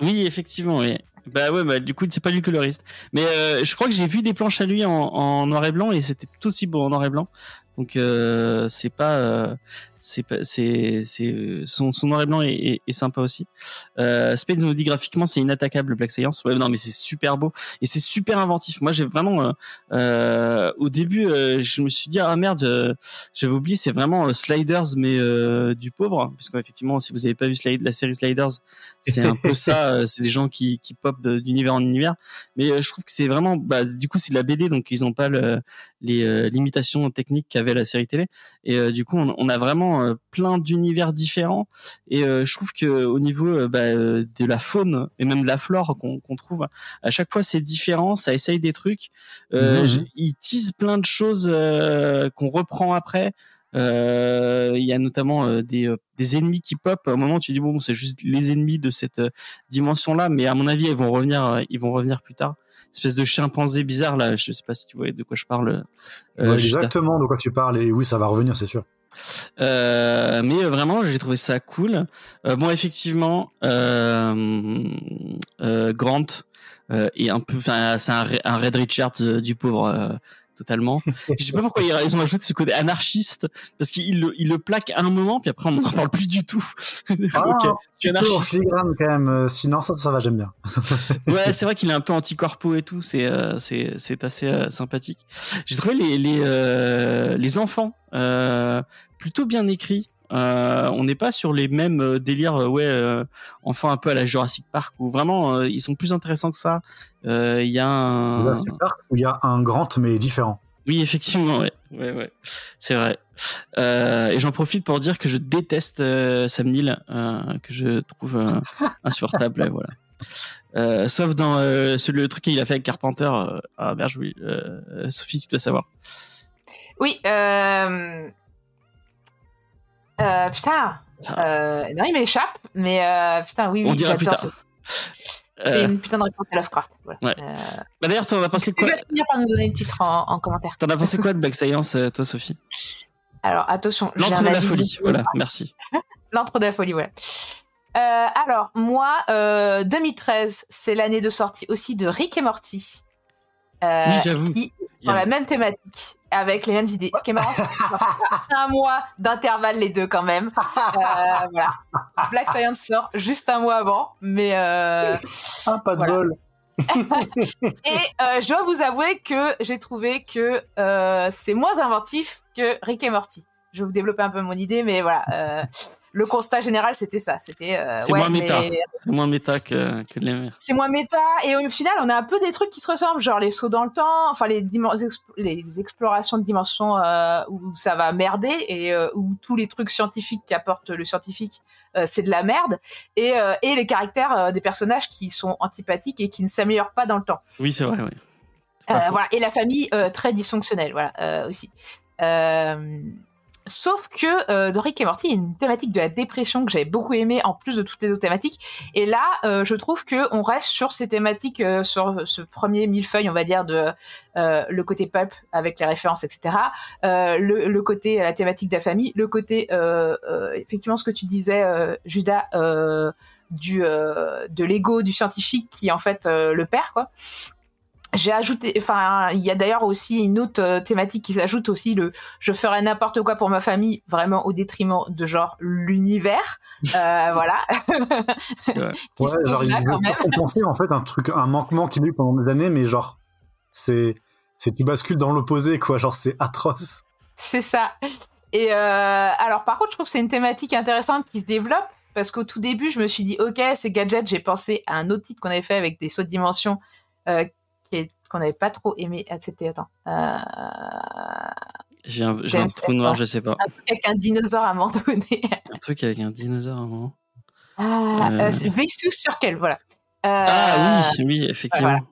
Speaker 2: oui, effectivement, oui. Bah ouais, bah, du coup, c'est pas lui coloriste. Mais euh, je crois que j'ai vu des planches à lui en, en noir et blanc et c'était tout aussi beau en noir et blanc. Donc euh, c'est pas, euh, c'est c'est, c'est son, son noir et blanc est, est, est sympa aussi. Euh, Spades nous dit graphiquement c'est inattaquable Black Science. Ouais, non, mais c'est super beau et c'est super inventif. Moi, j'ai vraiment, euh, euh, au début, euh, je me suis dit ah merde, euh, j'avais oublié, c'est vraiment Sliders mais euh, du pauvre, parce qu'effectivement, si vous avez pas vu Slide, la série Sliders, c'est un peu ça. euh, c'est des gens qui qui de- d'univers en univers. Mais euh, je trouve que c'est vraiment, bah, du coup, c'est de la BD, donc ils ont pas le, les euh, limitations techniques qu'avait la série télé. Et euh, du coup, on, on a vraiment euh, plein d'univers différents. Et euh, je trouve que au niveau bah, de la faune et même de la flore qu'on trouve, à chaque fois c'est différent. Ça essaye des trucs. Euh, je- ils teasent plein de choses euh, qu'on reprend après. Euh, Il y a notamment euh, des, euh, des ennemis qui pop. À un moment, tu dis bon, c'est juste les ennemis de cette dimension-là, mais à mon avis, ils vont revenir. ils vont revenir plus tard. Espèce de chimpanzé bizarre là. Je sais pas si tu vois de quoi je parle. Euh, juste
Speaker 4: exactement de quoi tu parles et oui, ça va revenir, c'est sûr.
Speaker 2: euh, mais euh, vraiment, j'ai trouvé ça cool. Euh, bon, effectivement, euh, euh, Grant, euh, et un peu, c'est un, un, Red Richards du pauvre euh, totalement. Je sais pas pourquoi ils ont ajouté ce côté anarchiste parce qu'il le, il le plaque à un moment puis après on n'en parle plus du tout.
Speaker 4: Ah, tu es anarchiste. quand même. Sinon ça, ça va, j'aime bien.
Speaker 2: ouais, c'est vrai qu'il est un peu anti-corpo et tout. C'est c'est c'est assez sympathique. J'ai trouvé les les les enfants plutôt bien écrits. Euh, on n'est pas sur les mêmes euh, délires, euh, ouais, enfin un peu à la Jurassic Park où vraiment ils sont plus intéressants que ça. Il y a un
Speaker 4: Jurassic Park où il y a un grand mais différent.
Speaker 2: Oui, effectivement, ouais, ouais, ouais. c'est vrai. et j'en profite pour dire que je déteste Sam Neill, que je trouve insupportable, voilà. sauf dans le truc qu'il a fait avec Carpenter. ah merde, oui. Sophie, tu dois savoir.
Speaker 3: Oui, euh, euh, putain. Ah. Euh, non, il m'échappe, mais euh, putain, oui, oui,
Speaker 2: j'adore
Speaker 3: ce... C'est une putain de réponse à Lovecraft. Voilà.
Speaker 2: Ouais. Euh... Bah d'ailleurs, t'en as pensé quoi
Speaker 3: Tu vas finir par nous donner le titre en, en commentaire?
Speaker 2: T'en as pensé quoi de Back Science, toi, Sophie?
Speaker 3: Alors, attention.
Speaker 2: L'entre de la folie, voilà, merci.
Speaker 3: L'entre de la folie, voilà. Euh, alors, moi, 2013, c'est l'année de sortie aussi de Rick et Morty.
Speaker 2: Euh, oui, j'avoue.
Speaker 3: Qui dans la même thématique, avec les mêmes idées. Ce qui est marrant, c'est un mois d'intervalle les deux quand même. Euh, voilà. Black Science sort juste un mois avant, mais euh,
Speaker 4: ah, pas de bol.
Speaker 3: et euh, je dois vous avouer que j'ai trouvé que euh, c'est moins inventif que Rick et Morty. Je vais vous développer un peu mon idée, mais voilà. Le constat général, c'était ça. C'était
Speaker 2: euh, c'est moins méta. C'est moins méta que, que les mers.
Speaker 3: C'est moins méta et au final, on a un peu des trucs qui se ressemblent, genre les sauts dans le temps, enfin les, les explorations de dimensions euh, où ça va merder et euh, où tous les trucs scientifiques qu'apporte le scientifique, c'est de la merde et, et les caractères des personnages qui sont antipathiques et qui ne s'améliorent pas dans le temps.
Speaker 2: Oui, c'est vrai. Oui.
Speaker 3: voilà et la famille très dysfonctionnelle, voilà aussi. Euh, Sauf que euh, dans Rick et Morty, il y a une thématique de la dépression que j'avais beaucoup aimé en plus de toutes les autres thématiques. Et là, euh, je trouve que on reste sur ces thématiques, euh, sur ce premier millefeuille, on va dire, de euh, le côté pulp avec les références, etc. Le, le, côté la thématique de la famille, le côté effectivement ce que tu disais, Judas, du de l'ego du scientifique qui en fait le père, quoi j'ai ajouté, enfin, il y a d'ailleurs aussi une autre euh, thématique qui s'ajoute aussi, le je ferai n'importe quoi pour ma famille, vraiment au détriment de genre l'univers, euh, voilà.
Speaker 4: ouais, genre il veut compenser en fait un truc, un manquement qu'il a eu pendant des années, mais genre c'est c'est tu bascules dans l'opposé quoi, genre c'est atroce.
Speaker 3: C'est ça. Et euh, alors par contre, je trouve que c'est une thématique intéressante qui se développe parce qu'au tout début, je me suis dit ok, c'est gadget, j'ai pensé à un autre titre qu'on avait fait avec des sauts de dimension. Euh, qu'on n'avait pas trop aimé. Ah, c'était attends. Euh...
Speaker 2: J'ai un, un trou noir, je sais pas.
Speaker 3: Un truc avec un dinosaure à un moment donné.
Speaker 2: un truc avec un dinosaure à un moment.
Speaker 3: Ah, euh... euh Vicious Circle, voilà.
Speaker 2: Euh... Ah oui, oui, effectivement.
Speaker 3: Voilà.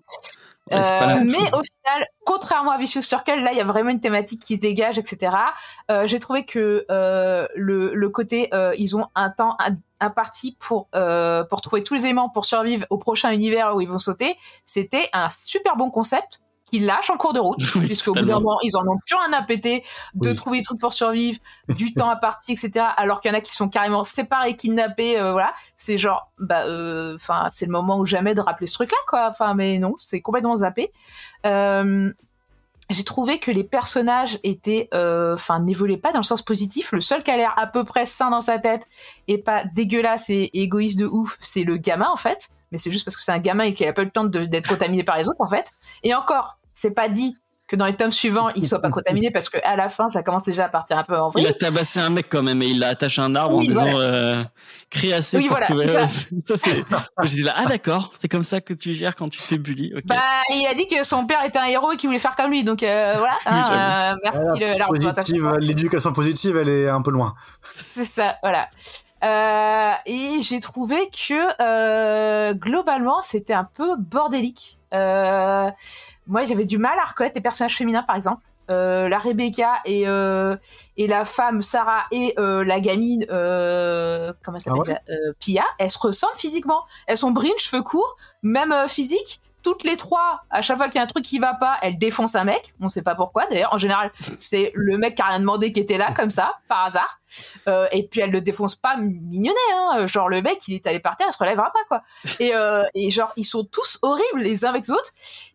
Speaker 3: Euh, mais au final, contrairement à Vicious Circle, là, il y a vraiment une thématique qui se dégage, etc. Euh, J'ai trouvé que euh, le, le, côté, euh, ils ont un temps, un, un parti pour euh, pour trouver tous les éléments pour survivre au prochain univers où ils vont sauter, c'était un super bon concept qu'ils lâchent en cours de route, oui, puisqu'au bout d'un moment, ils en ont plus rien à péter de oui. trouver des trucs pour survivre, du temps à partir, etc. Alors qu'il y en a qui sont carrément séparés, kidnappés, euh, voilà. C'est genre, bah, enfin, euh, c'est le moment ou jamais de rappeler ce truc-là, quoi. Enfin, mais non, c'est complètement zappé. Euh, j'ai trouvé que les personnages étaient, euh, enfin, pas dans le sens positif. Le seul qui a l'air à peu près sain dans sa tête et pas dégueulasse et égoïste de ouf, c'est le gamin en fait. Mais c'est juste parce que c'est un gamin et qu'il a pas le temps d'être contaminé par les autres en fait. Et encore, c'est pas dit que dans les tomes suivants, il soit pas contaminé parce que à la fin, ça commence déjà à partir un peu en vrille.
Speaker 2: Il a tabassé un mec quand même et il l'a attaché à un arbre oui, en disant euh, crie assez
Speaker 3: oui,
Speaker 2: pour
Speaker 3: voilà,
Speaker 2: que.
Speaker 3: Ça.
Speaker 2: ça c'est. J'ai dit là ah d'accord, c'est comme ça que tu gères quand tu fais bully. Okay.
Speaker 3: Bah il a dit que son père était un héros et qu'il voulait faire comme lui, donc euh, voilà. Hein, euh, merci
Speaker 4: voilà,
Speaker 3: le, la
Speaker 4: positive, L'éducation positive, elle est un peu loin.
Speaker 3: C'est ça, voilà. Euh, et j'ai trouvé que euh, globalement c'était un peu bordélique. Euh, moi j'avais du mal à reconnaître les personnages féminins par exemple. Euh, la Rebecca et et la femme Sarah et la gamine comment ça s'appelle ah ouais Pia, elles se ressemblent physiquement. Elles sont brunes, cheveux courts, même physique, toutes les trois, à chaque fois qu'il y a un truc qui va pas, elles défoncent un mec. On sait pas pourquoi. D'ailleurs, en général, c'est le mec qui a rien demandé qui était là, comme ça, par hasard. Euh, et puis elles le défoncent pas mignonnet, hein. Genre le mec, il est allé par terre, il se relèvera pas, quoi. Et, euh, et genre, ils sont tous horribles les uns avec les autres.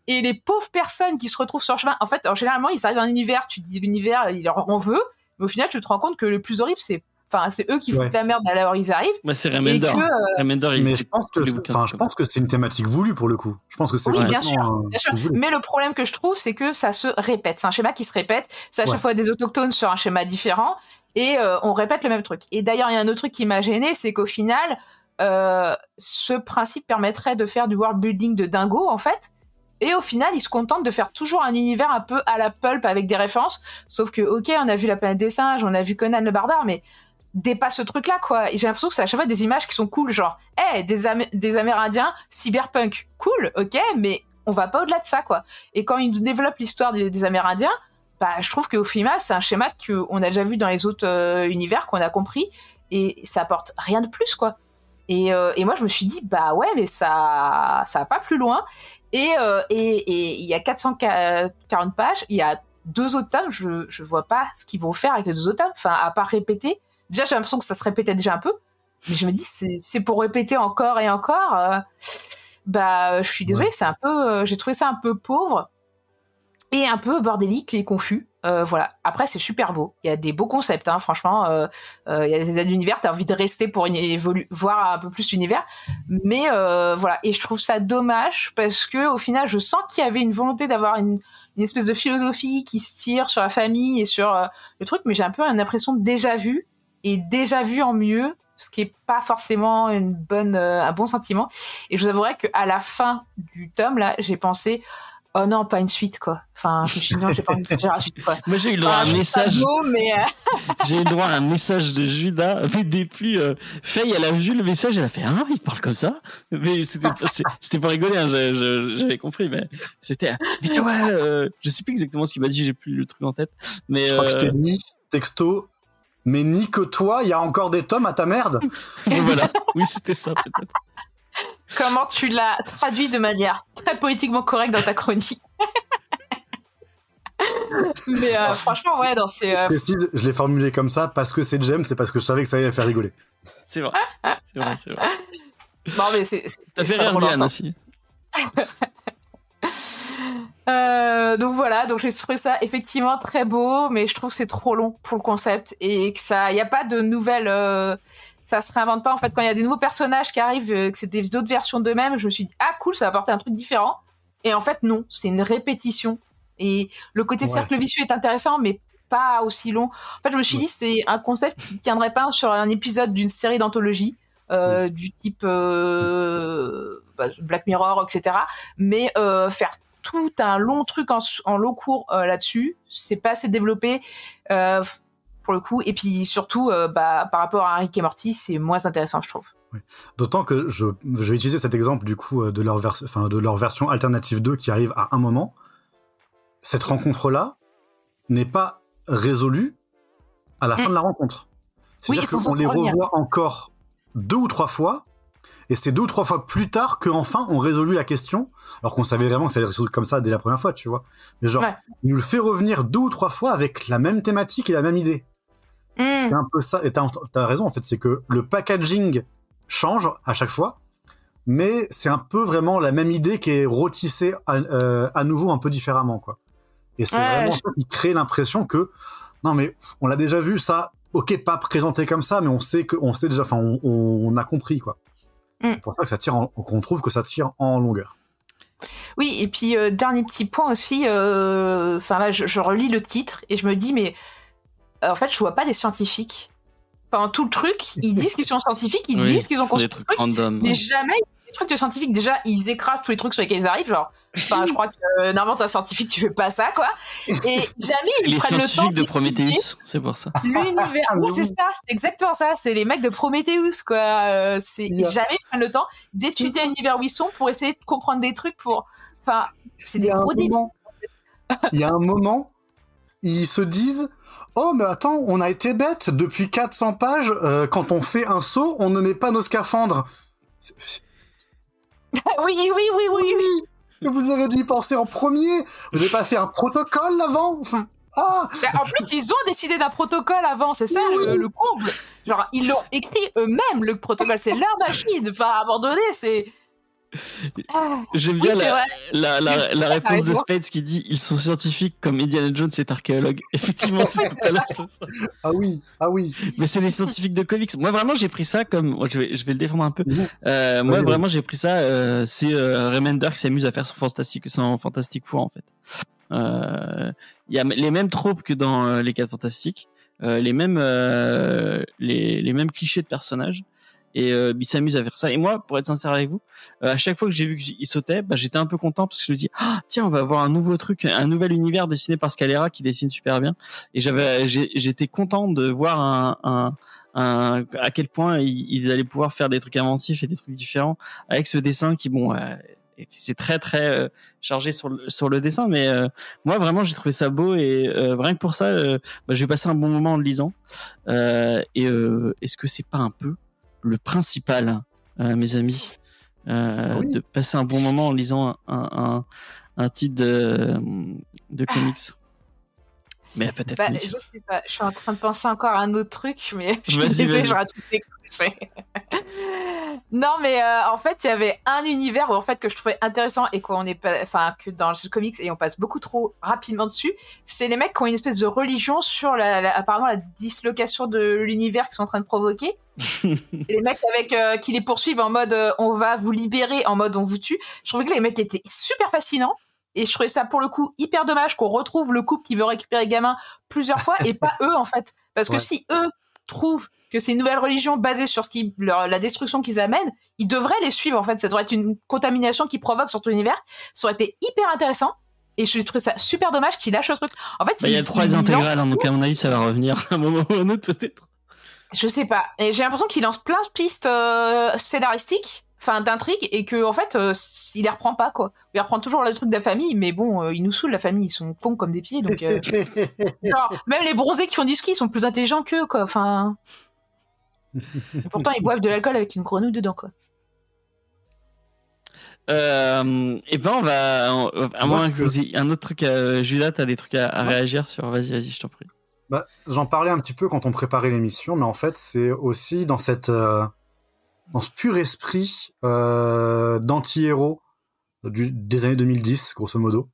Speaker 3: Et les pauvres personnes qui se retrouvent sur le chemin, en fait, en généralement, ils arrivent dans un univers, tu dis l'univers, il leur en veut. Mais au final, tu te rends compte que le plus horrible, c'est Enfin, c'est eux qui
Speaker 4: Ouais.
Speaker 3: foutent la merde à l'heure ils arrivent.
Speaker 2: Bah, c'est Remender.
Speaker 3: que, euh,
Speaker 2: Remender, il
Speaker 4: Mais je pense que, enfin, je pense que c'est une thématique voulue pour le coup. Je pense que c'est
Speaker 3: Oui, bien sûr,
Speaker 4: euh,
Speaker 3: bien sûr.
Speaker 4: voulu.
Speaker 3: Mais le problème que je trouve, c'est que ça se répète. C'est un schéma qui se répète. C'est à chaque
Speaker 4: Ouais.
Speaker 3: fois des autochtones sur un schéma différent. Et euh, on répète le même truc. Et d'ailleurs, il y a un autre truc qui m'a gêné, c'est qu'au final, euh, ce principe permettrait de faire du world building de dingo, en fait. Et au final, ils se contentent de faire toujours un univers un peu à la pulp avec des références. Sauf que, ok, on a vu la planète des singes, on a vu Conan le barbare, mais dépasse ce truc-là, quoi. J'ai l'impression que c'est à chaque fois des images qui sont cool, genre, hey, des, Am- Amérindiens, cyberpunk, cool, ok, mais on va pas au-delà de ça, quoi. Et quand ils développent l'histoire des, des Amérindiens, bah, je trouve qu'au final, c'est un schéma qu'on a déjà vu dans les autres euh, univers, qu'on a compris, et ça apporte rien de plus, quoi. Et, euh, et moi, je me suis dit, bah ouais, mais ça, ça va pas plus loin. Et euh, et et il y a 440 pages, il y a deux autres tomes, je, je vois pas ce qu'ils vont faire avec les deux autres tomes, enfin, à part répéter. Déjà, j'ai l'impression que ça se répétait déjà un peu, mais je me dis, c'est pour répéter encore et encore. euh, bah, je suis désolée, c'est un peu, euh, j'ai trouvé ça un peu pauvre et un peu bordélique et confus. Euh, voilà. Après, c'est super beau. Il y a des beaux concepts, hein, franchement. il y a des aides d'univers. T'as envie de rester pour une évolu- voir un peu plus l'univers. Mais voilà. Et je trouve ça dommage parce que au final, je sens qu'il y avait une volonté d'avoir une, une espèce de philosophie qui se tire sur la famille et sur le truc. Mais j'ai un peu une impression de déjà vu et déjà vu en mieux, ce qui est pas forcément une bonne, euh, un bon sentiment. Et je vous avouerai qu'à la fin du tome là, j'ai pensé. Oh non, pas une suite, quoi. Enfin, je me suis dit, non, j'ai pas envie de faire la suite, quoi.
Speaker 2: Moi, j'ai eu le droit à un
Speaker 3: pas
Speaker 2: message.
Speaker 3: beau, mais euh,
Speaker 2: J'ai eu le droit à un message de Judas, mais des plus. Euh, Faye, elle a vu le message, elle a fait Ah, il parle comme ça Mais c'était pas- c'était pour rigoler, hein, j'avais compris, mais c'était. Mais tu vois, euh, je sais plus exactement ce qu'il m'a dit, j'ai plus le truc en tête. Mais
Speaker 4: Je crois que je
Speaker 2: euh,
Speaker 4: t'ai mis texto. Mais ni que toi, il y a encore des tomes à ta merde.
Speaker 2: voilà, oui, c'était ça peut-être.
Speaker 3: comment tu l'as traduit de manière très poétiquement correcte dans ta chronique. mais euh, franchement, ouais, dans ces.
Speaker 4: Je
Speaker 3: euh,
Speaker 4: je l'ai formulé comme ça parce que c'est Jem, c'est parce que je savais que ça allait la faire rigoler.
Speaker 2: C'est vrai, c'est vrai, c'est vrai.
Speaker 3: Non, mais c'est.
Speaker 2: T'as fait rire Diane aussi.
Speaker 3: Euh, donc voilà, donc j'ai trouvé ça effectivement très beau, mais je trouve que c'est trop long pour le concept et que ça, il y a pas de nouvelles, euh, ça se réinvente pas en fait. Quand il y a des nouveaux personnages qui arrivent, euh, que c'est des autres versions d'eux-mêmes, je me suis dit ah cool, ça va apporter un truc différent. Et en fait non, c'est une répétition. Et le côté
Speaker 4: Ouais.
Speaker 3: cercle vicieux est intéressant, mais pas aussi long. En fait, je me suis dit c'est un concept qui tiendrait pas sur un épisode d'une série d'anthologie. euh, du type euh, bah, Black Mirror, etc. Mais euh, faire tout un long truc en, en long cours euh, là-dessus. C'est pas assez développé euh, pour le coup. Et puis surtout, euh, bah, par rapport à Rick et Morty, c'est moins intéressant, je trouve.
Speaker 4: D'autant que je, je vais utiliser cet exemple du coup de leur, vers- enfin, de leur version alternative 2 qui arrive à un moment. Cette rencontre-là n'est pas résolue à la fin de la rencontre. C'est-à-dire qu'on les
Speaker 3: revenir.
Speaker 4: revoit encore deux ou trois fois, et c'est deux ou trois fois plus tard qu'enfin on résolu la question, alors qu'on savait vraiment que ça allait résoudre comme ça dès la première fois, tu vois. Mais genre,
Speaker 3: Ouais.
Speaker 4: il nous le fait revenir deux ou trois fois avec la même thématique et la même idée.
Speaker 3: Hmm.
Speaker 4: C'est un peu ça, et t'as as raison en fait, c'est que le packaging change à chaque fois, mais c'est un peu vraiment la même idée qui est rôtissée à, euh, à nouveau un peu différemment, quoi. Et c'est
Speaker 3: Ouais,
Speaker 4: vraiment
Speaker 3: je-
Speaker 4: ça qui crée l'impression que, non mais, on l'a déjà vu, ça, ok, pas présenté comme ça, mais on sait que, on sait déjà, enfin, on, on a compris, quoi.
Speaker 3: Mm.
Speaker 4: C'est pour ça que ça tire, en- qu'on trouve que ça tire en longueur.
Speaker 3: Oui, et puis euh, dernier petit point aussi. euh, Enfin là, je, je relis le titre et je me dis mais euh, en fait, je vois pas des scientifiques. Pendant tout le truc, ils disent qu'ils sont scientifiques, ils
Speaker 2: Oui,
Speaker 3: disent qu'ils ont
Speaker 2: des
Speaker 3: construit
Speaker 2: trucs
Speaker 3: le truc,
Speaker 2: random.
Speaker 3: mais
Speaker 2: ouais.
Speaker 3: jamais trucs de scientifiques. Déjà, ils écrasent tous les trucs sur lesquels ils arrivent. Genre, enfin, je crois que euh, normalement, t'es un scientifique, tu fais pas ça, quoi. Et jamais
Speaker 2: C'est
Speaker 3: ils
Speaker 2: les
Speaker 3: prennent le temps
Speaker 2: scientifiques de Prometheus, c'est pour ça.
Speaker 3: l'univers.
Speaker 4: Ah,
Speaker 3: c'est ça, c'est exactement ça. C'est les mecs de Prometheus, quoi. Euh, c'est jamais ils prennent le temps d'étudier l'univers où ils sont pour essayer de comprendre des trucs. Pour, enfin, c'est des
Speaker 4: a un
Speaker 3: gros débiles.
Speaker 4: moment, il y a un moment, ils se disent, oh mais attends, on a été bête depuis 400 pages. euh, quand on fait un saut, on ne met pas nos scaphandres. C'est- c'est-
Speaker 3: oui, oui, oui, oui, oui.
Speaker 4: Vous auriez dû y penser en premier. Vous n'avez pas fait un protocole avant enfin, ah
Speaker 3: Bah, en plus, ils ont décidé d'un protocole avant, c'est ça le, le comble. Genre, ils l'ont écrit eux-mêmes, le protocole. C'est leur machine. Enfin, à un moment donné, c'est. Ah.
Speaker 2: J'aime bien la,
Speaker 3: vrai.
Speaker 2: la, la, la réponse de. Spades qui dit ils sont scientifiques comme Indiana Jones est archéologue. Effectivement, c'est tout à l'heure.
Speaker 4: Ah oui, ah oui.
Speaker 2: Mais c'est les scientifiques de comics. Moi, vraiment, j'ai pris ça comme. moi, Je vais, je vais le défendre un peu.
Speaker 4: Mhm.
Speaker 2: Euh, moi, vraiment, j'ai pris ça. Euh, c'est euh, Remender qui s'amuse à faire son fantastique, son fantastique four, en fait. Euh, Il y a les mêmes tropes que dans euh, les 4 fantastiques, euh, les mêmes, euh, les, les mêmes clichés de personnages. Et euh, il s'amuse à faire ça. Et moi, pour être sincère avec vous, euh, à chaque fois que j'ai vu qu'il sautait, bah, j'étais un peu content parce que je me dis, ah, tiens, on va avoir un nouveau truc, un nouvel univers dessiné par Scalera qui dessine super bien. Et j'avais, j'étais content de voir un, un, un- à quel point ils allaient pouvoir faire des trucs inventifs et des trucs différents avec ce dessin qui, bon, euh, c'est très très euh, chargé sur le, sur le dessin, mais euh, moi vraiment j'ai trouvé ça beau et euh, rien que pour ça, euh, bah, j'ai passé un bon moment en le lisant. Euh, et euh, est-ce que c'est pas un peu le principal, euh, mes amis, euh,
Speaker 4: Oui.
Speaker 2: de passer un bon moment en lisant un, un, titre de, de comics. Mais peut-être
Speaker 3: Bah, je sais pas, je suis en train de penser encore à un autre truc, mais je suis désolée, je les couches, mais- non, mais euh, en fait, il y avait un univers où, en fait que je trouvais intéressant et qu'on est pas, enfin que dans le comics et on passe beaucoup trop rapidement dessus. C'est les mecs qui ont une espèce de religion sur la, la- apparemment la dislocation de l'univers qu'ils sont en train de provoquer. Les mecs avec euh, qui les poursuivent en mode euh, on va vous libérer, en mode on vous tue. Je trouvais que les mecs étaient super fascinants. Et je trouvais ça pour le coup hyper dommage qu'on retrouve le couple qui veut récupérer le gamin plusieurs fois et pas eux en fait. Parce que
Speaker 4: Ouais.
Speaker 3: si eux trouvent que c'est une nouvelle religion basée sur ce qui, leur- la destruction qu'ils amènent, ils devraient les suivre en fait. Ça devrait être une contamination qui provoque sur tout l'univers. Ça aurait été hyper intéressant. Et je trouve ça super dommage qu'ils lâchent le truc. En fait,
Speaker 2: Bah, il y a trois intégrales, hein, donc à mon avis, ça va revenir à un moment ou à un autre peut-être.
Speaker 3: Je sais pas. Et j'ai l'impression qu'il lance plein de pistes euh, scénaristiques, enfin d'intrigues, et que en fait, euh, il les reprend pas quoi. Il reprend toujours le truc de la famille, mais bon, euh, ils nous saoulent la famille, ils sont cons comme des pieds, donc euh, genre, même les bronzés qui font du ski, ils sont plus intelligents qu'eux quoi. Enfin, Et pourtant ils boivent de l'alcool avec une grenouille dedans quoi.
Speaker 2: Euh, et ben on va, à
Speaker 4: Moi,
Speaker 2: moins
Speaker 4: je
Speaker 2: que
Speaker 4: peux-
Speaker 2: vous ayez un autre truc, à, Judas, t'as des trucs à, à
Speaker 4: Ouais.
Speaker 2: réagir sur. Vas-y, vas-y, je t'en prie.
Speaker 4: Bah, J'en parlais un petit peu quand on préparait l'émission, mais en fait, c'est aussi dans cette euh, dans ce pur esprit euh, d'anti-héros des années 2010, grosso modo,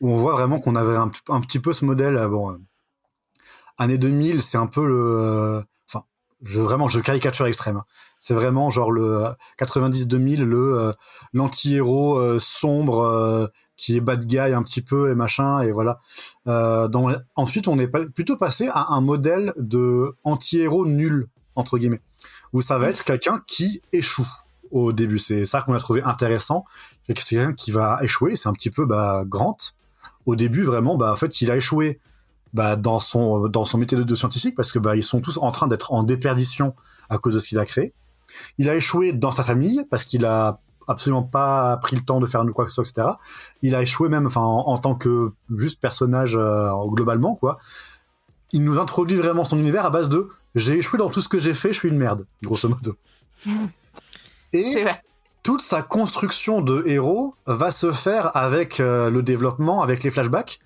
Speaker 4: où on voit vraiment qu'on avait un, petit peu ce modèle. euh, bon, euh, année 2000, c'est un peu le, euh, enfin, je vraiment, je caricature extrême. hein. C'est vraiment genre le 90-2000, le euh, l'anti-héros euh, sombre qui est bad guy un petit peu et machin et voilà. Euh, ensuite, on est plutôt passé à un modèle de anti-héros nul entre guillemets, où ça va être quelqu'un qui échoue au début. C'est ça qu'on a trouvé intéressant. C'est quelqu'un qui va échouer. C'est un petit peu bah, Grant. Au début, vraiment, bah en fait, il a échoué bah, dans son dans son métier de, de scientifique parce que bah ils sont tous en train d'être en déperdition à cause de ce qu'il a créé. Il a échoué dans sa famille parce qu'il a absolument pas pris le temps de faire quoi que ce soit, etc. Il a échoué même, enfin, en, en tant que juste personnage euh, globalement, quoi. Il nous introduit vraiment son univers à base de j'ai échoué dans tout ce que j'ai fait, je suis une merde, grosso modo. Et
Speaker 3: vrai.
Speaker 4: toute sa construction de héros va se faire avec euh, le développement, avec les flashbacks,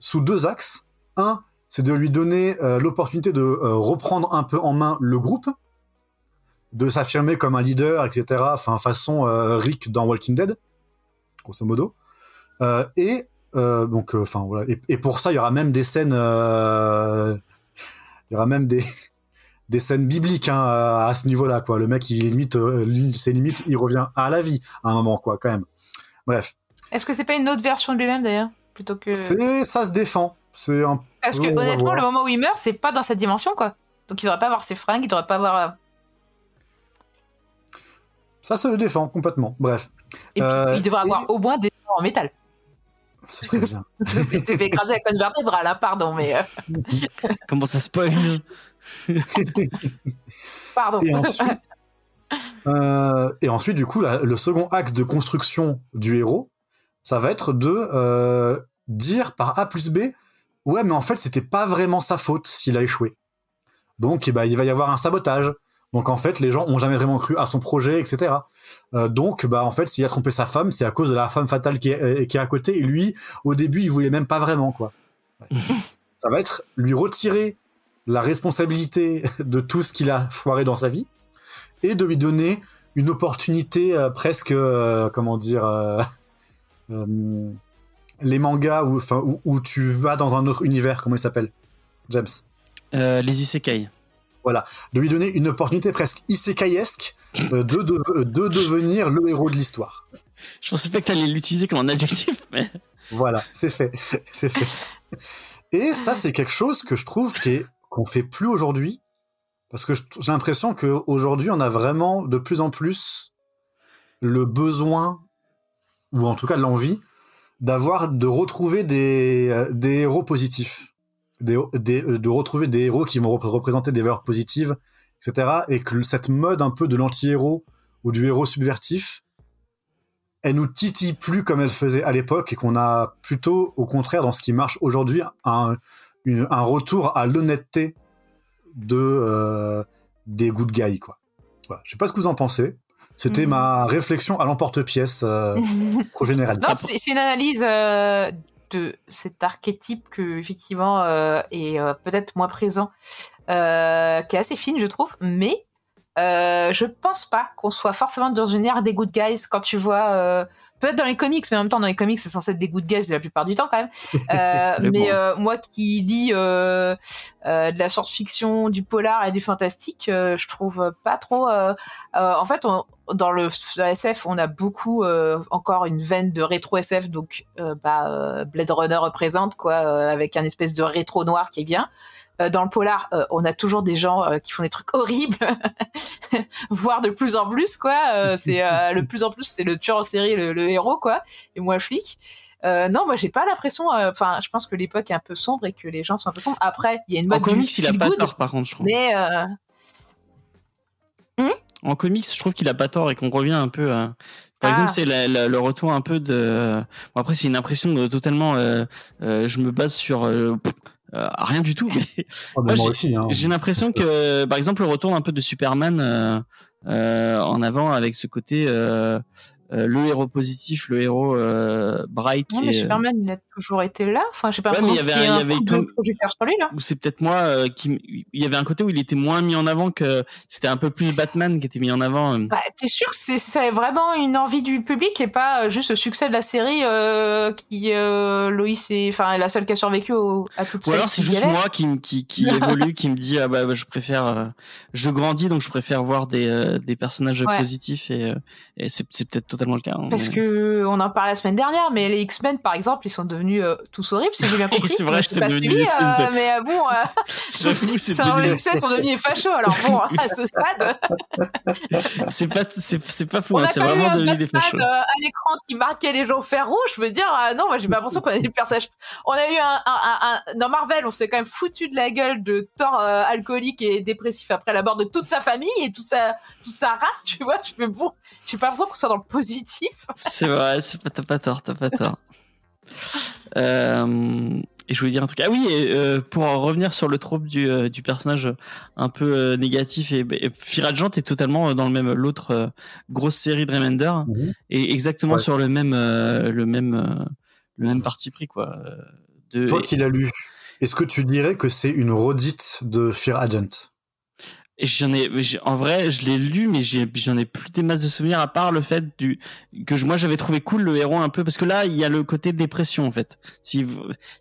Speaker 4: sous deux axes. Un, c'est de lui donner euh, l'opportunité de euh, reprendre un peu en main le groupe, de s'affirmer comme un leader, etc. Enfin, façon Rick dans Walking Dead, grosso modo. Et donc, enfin voilà. Et, et pour ça, il y aura même des scènes, il y aura même des des scènes bibliques hein, à, à ce niveau-là, quoi. Le mec, il limite, euh, li- ses limites, il revient à la vie à un moment, quoi, quand même. Bref,
Speaker 3: Est-ce que c'est pas une autre version de lui-même d'ailleurs, plutôt que
Speaker 4: c'est ça se défend. C'est un
Speaker 3: parce que honnêtement, le moment où il meurt, c'est pas dans cette dimension quoi. Donc il devrait pas avoir ses fringues, il devrait pas avoir. euh,
Speaker 4: ça se défend complètement. Bref,
Speaker 3: Et puis,
Speaker 4: Euh,
Speaker 3: il devrait
Speaker 4: et-
Speaker 3: avoir au moins des en métal.
Speaker 4: C'est très bien.
Speaker 3: c'est c'est fait écraser la colonne vertébrale, là, pardon, mais euh,
Speaker 2: Comment ça spoil?
Speaker 3: Pardon.
Speaker 4: Et ensuite, euh, et ensuite, du coup, la- le second axe de construction du héros, ça va être de euh, dire par A plus B, ouais, mais en fait, c'était pas vraiment sa faute s'il a échoué. Donc, eh ben, il va y avoir un sabotage. Donc en fait, les gens ont jamais vraiment cru à son projet, etc. Euh, donc bah en fait, s'il a trompé sa femme, c'est à cause de la femme fatale qui est, euh, qui est à côté. Et lui, au début, il voulait même pas vraiment quoi. Ça va être lui retirer la responsabilité de tout ce qu'il a foiré dans sa vie et de lui donner une opportunité euh, presque, euh, comment dire, euh, euh, les mangas où, où, où tu vas dans un autre univers, comment il s'appelle James?
Speaker 2: Euh, les isekai.
Speaker 4: De lui donner une opportunité presque isekaiesque euh, de, de, de devenir le héros de l'histoire.
Speaker 2: Je pensais pas que t'allais l'utiliser comme un adjectif, mais
Speaker 4: Voilà, c'est fait, c'est fait. Et ça, c'est quelque chose que je trouve qu'on fait plus aujourd'hui, parce que j'ai l'impression qu'aujourd'hui, on a vraiment de plus en plus le besoin, ou en tout cas l'envie, d'avoir, de retrouver des, euh, des héros positifs, des, des- euh, de retrouver des héros qui vont rep- représenter des valeurs positives, etc. Et que cette mode un peu de l'anti-héros ou du héros subvertif, elle nous titille plus comme elle faisait à l'époque et qu'on a plutôt, au contraire, dans ce qui marche aujourd'hui, un, une- un retour à l'honnêteté de euh, des good guys, quoi. Voilà. Je sais pas ce que vous en pensez. C'était
Speaker 3: Mhm.
Speaker 4: ma réflexion à l'emporte-pièce euh, trop générale.
Speaker 3: Non, c'est c'est une analyse euh, de cet archétype que effectivement euh, est euh, peut-être moins présent, euh, qui est assez fine, je trouve, mais je pense pas qu'on soit forcément dans une ère des good guys quand tu vois. Peut-être dans les comics, mais en même temps, dans les comics, c'est censé être des good guys la plupart du temps quand même.
Speaker 2: Mais bon.
Speaker 3: moi qui euh, de la science-fiction, du polar et du fantastique, je trouve pas trop. en fait, on, dans le SF, on a beaucoup euh, encore une veine de rétro SF, donc euh, bah, euh, Blade Runner représente quoi, avec un espèce de rétro noir qui est bien. Dans le polar, on a toujours des gens qui font des trucs horribles, voire de plus en plus quoi. C'est le plus en plus, c'est le tueur en série, le, le héros quoi, et moi le flic. Euh, non, moi j'ai pas l'impression. euh, Enfin, je pense que l'époque est un peu sombre et que les gens sont un peu sombres. Après, il y a une
Speaker 2: en
Speaker 3: mode du
Speaker 2: comics, il a pas
Speaker 3: good,
Speaker 2: tort, par contre, je trouve.
Speaker 3: mais euh,
Speaker 2: En comics, je trouve qu'il a pas tort et qu'on revient un peu à. Par
Speaker 3: Ah.
Speaker 2: exemple, c'est la- la- le retour un peu de. Bon, après, c'est une impression de totalement. euh, euh, je me base sur euh, euh, rien du tout. Mais
Speaker 4: Oh, mais
Speaker 2: moi,
Speaker 4: moi aussi. Hein.
Speaker 2: j'ai l'impression que, par exemple, le retour un peu de Superman euh, euh, en avant avec ce côté euh, euh, le héros positif, le héros euh, bright.
Speaker 3: non, mais
Speaker 2: et, euh,
Speaker 3: Superman, il a toujours été là. Enfin, je sais pas.
Speaker 2: Ouais, mais il y avait il y avait comme- c'est peut-être moi euh, qui il y avait un côté où il était moins mis en avant que c'était un peu plus Batman qui était mis en avant. euh.
Speaker 3: Bah, t'es sûr que c'est- vraiment une envie du public et pas euh, juste le succès de la série euh, qui euh, Loïs est enfin la seule qui a survécu au- à toute
Speaker 2: Ou alors c'est juste moi qui qui qui évolue qui me dit ah bah, bah, je préfère euh, je grandis donc je préfère voir des euh, des personnages
Speaker 3: Ouais.
Speaker 2: positifs et, euh, et c'est c'est peut-être totalement le cas. hein,
Speaker 3: Parce
Speaker 2: mais-
Speaker 3: que on en parlait la semaine dernière, mais les X-Men par exemple, ils sont devenus euh, tous horribles, si j'ai bien compris.
Speaker 2: C'est vrai, c'est devenu
Speaker 3: suivi,
Speaker 2: espèce de-
Speaker 3: euh, mais euh, bon, euh,
Speaker 2: J'avoue, c'est devenu-
Speaker 3: les X-Men sont devenus fachos. Alors bon, à ce stade,
Speaker 2: c'est pas c'est c'est pas fou hein, c'est vraiment devenu des fachos.
Speaker 3: euh, à l'écran qui marquait les gens au fer rouge. Je veux dire, euh, non, moi j'ai pas l'impression qu'on a des personnages. On a eu un, un, un, dans Marvel, on s'est quand même foutu de la gueule de Thor euh, alcoolique et dépressif après la mort de toute sa famille et toute sa toute sa race. Tu vois, je fais bon, j'ai pas l'impression qu'on soit dans le positif.
Speaker 2: C'est vrai, t'as pas tort, t'as pas tort. Euh, et je voulais dire un truc. Ah oui, et, euh, pour en revenir sur le trope du, euh, du personnage un peu euh, négatif et, et Firagent est totalement dans le même l'autre grosse série de Remender
Speaker 4: Mhm.
Speaker 2: et exactement
Speaker 4: Ouais.
Speaker 2: sur le même le même le même parti pris quoi. De,
Speaker 4: Toi qui l'as lu, est-ce que tu dirais que c'est une redite de Fear Agent
Speaker 2: J'en ai, en vrai, je l'ai lu, mais j'ai- j'en ai plus des masses de souvenirs à part le fait du que je- moi j'avais trouvé cool le héros un peu parce que là il y a le côté dépression en fait. Si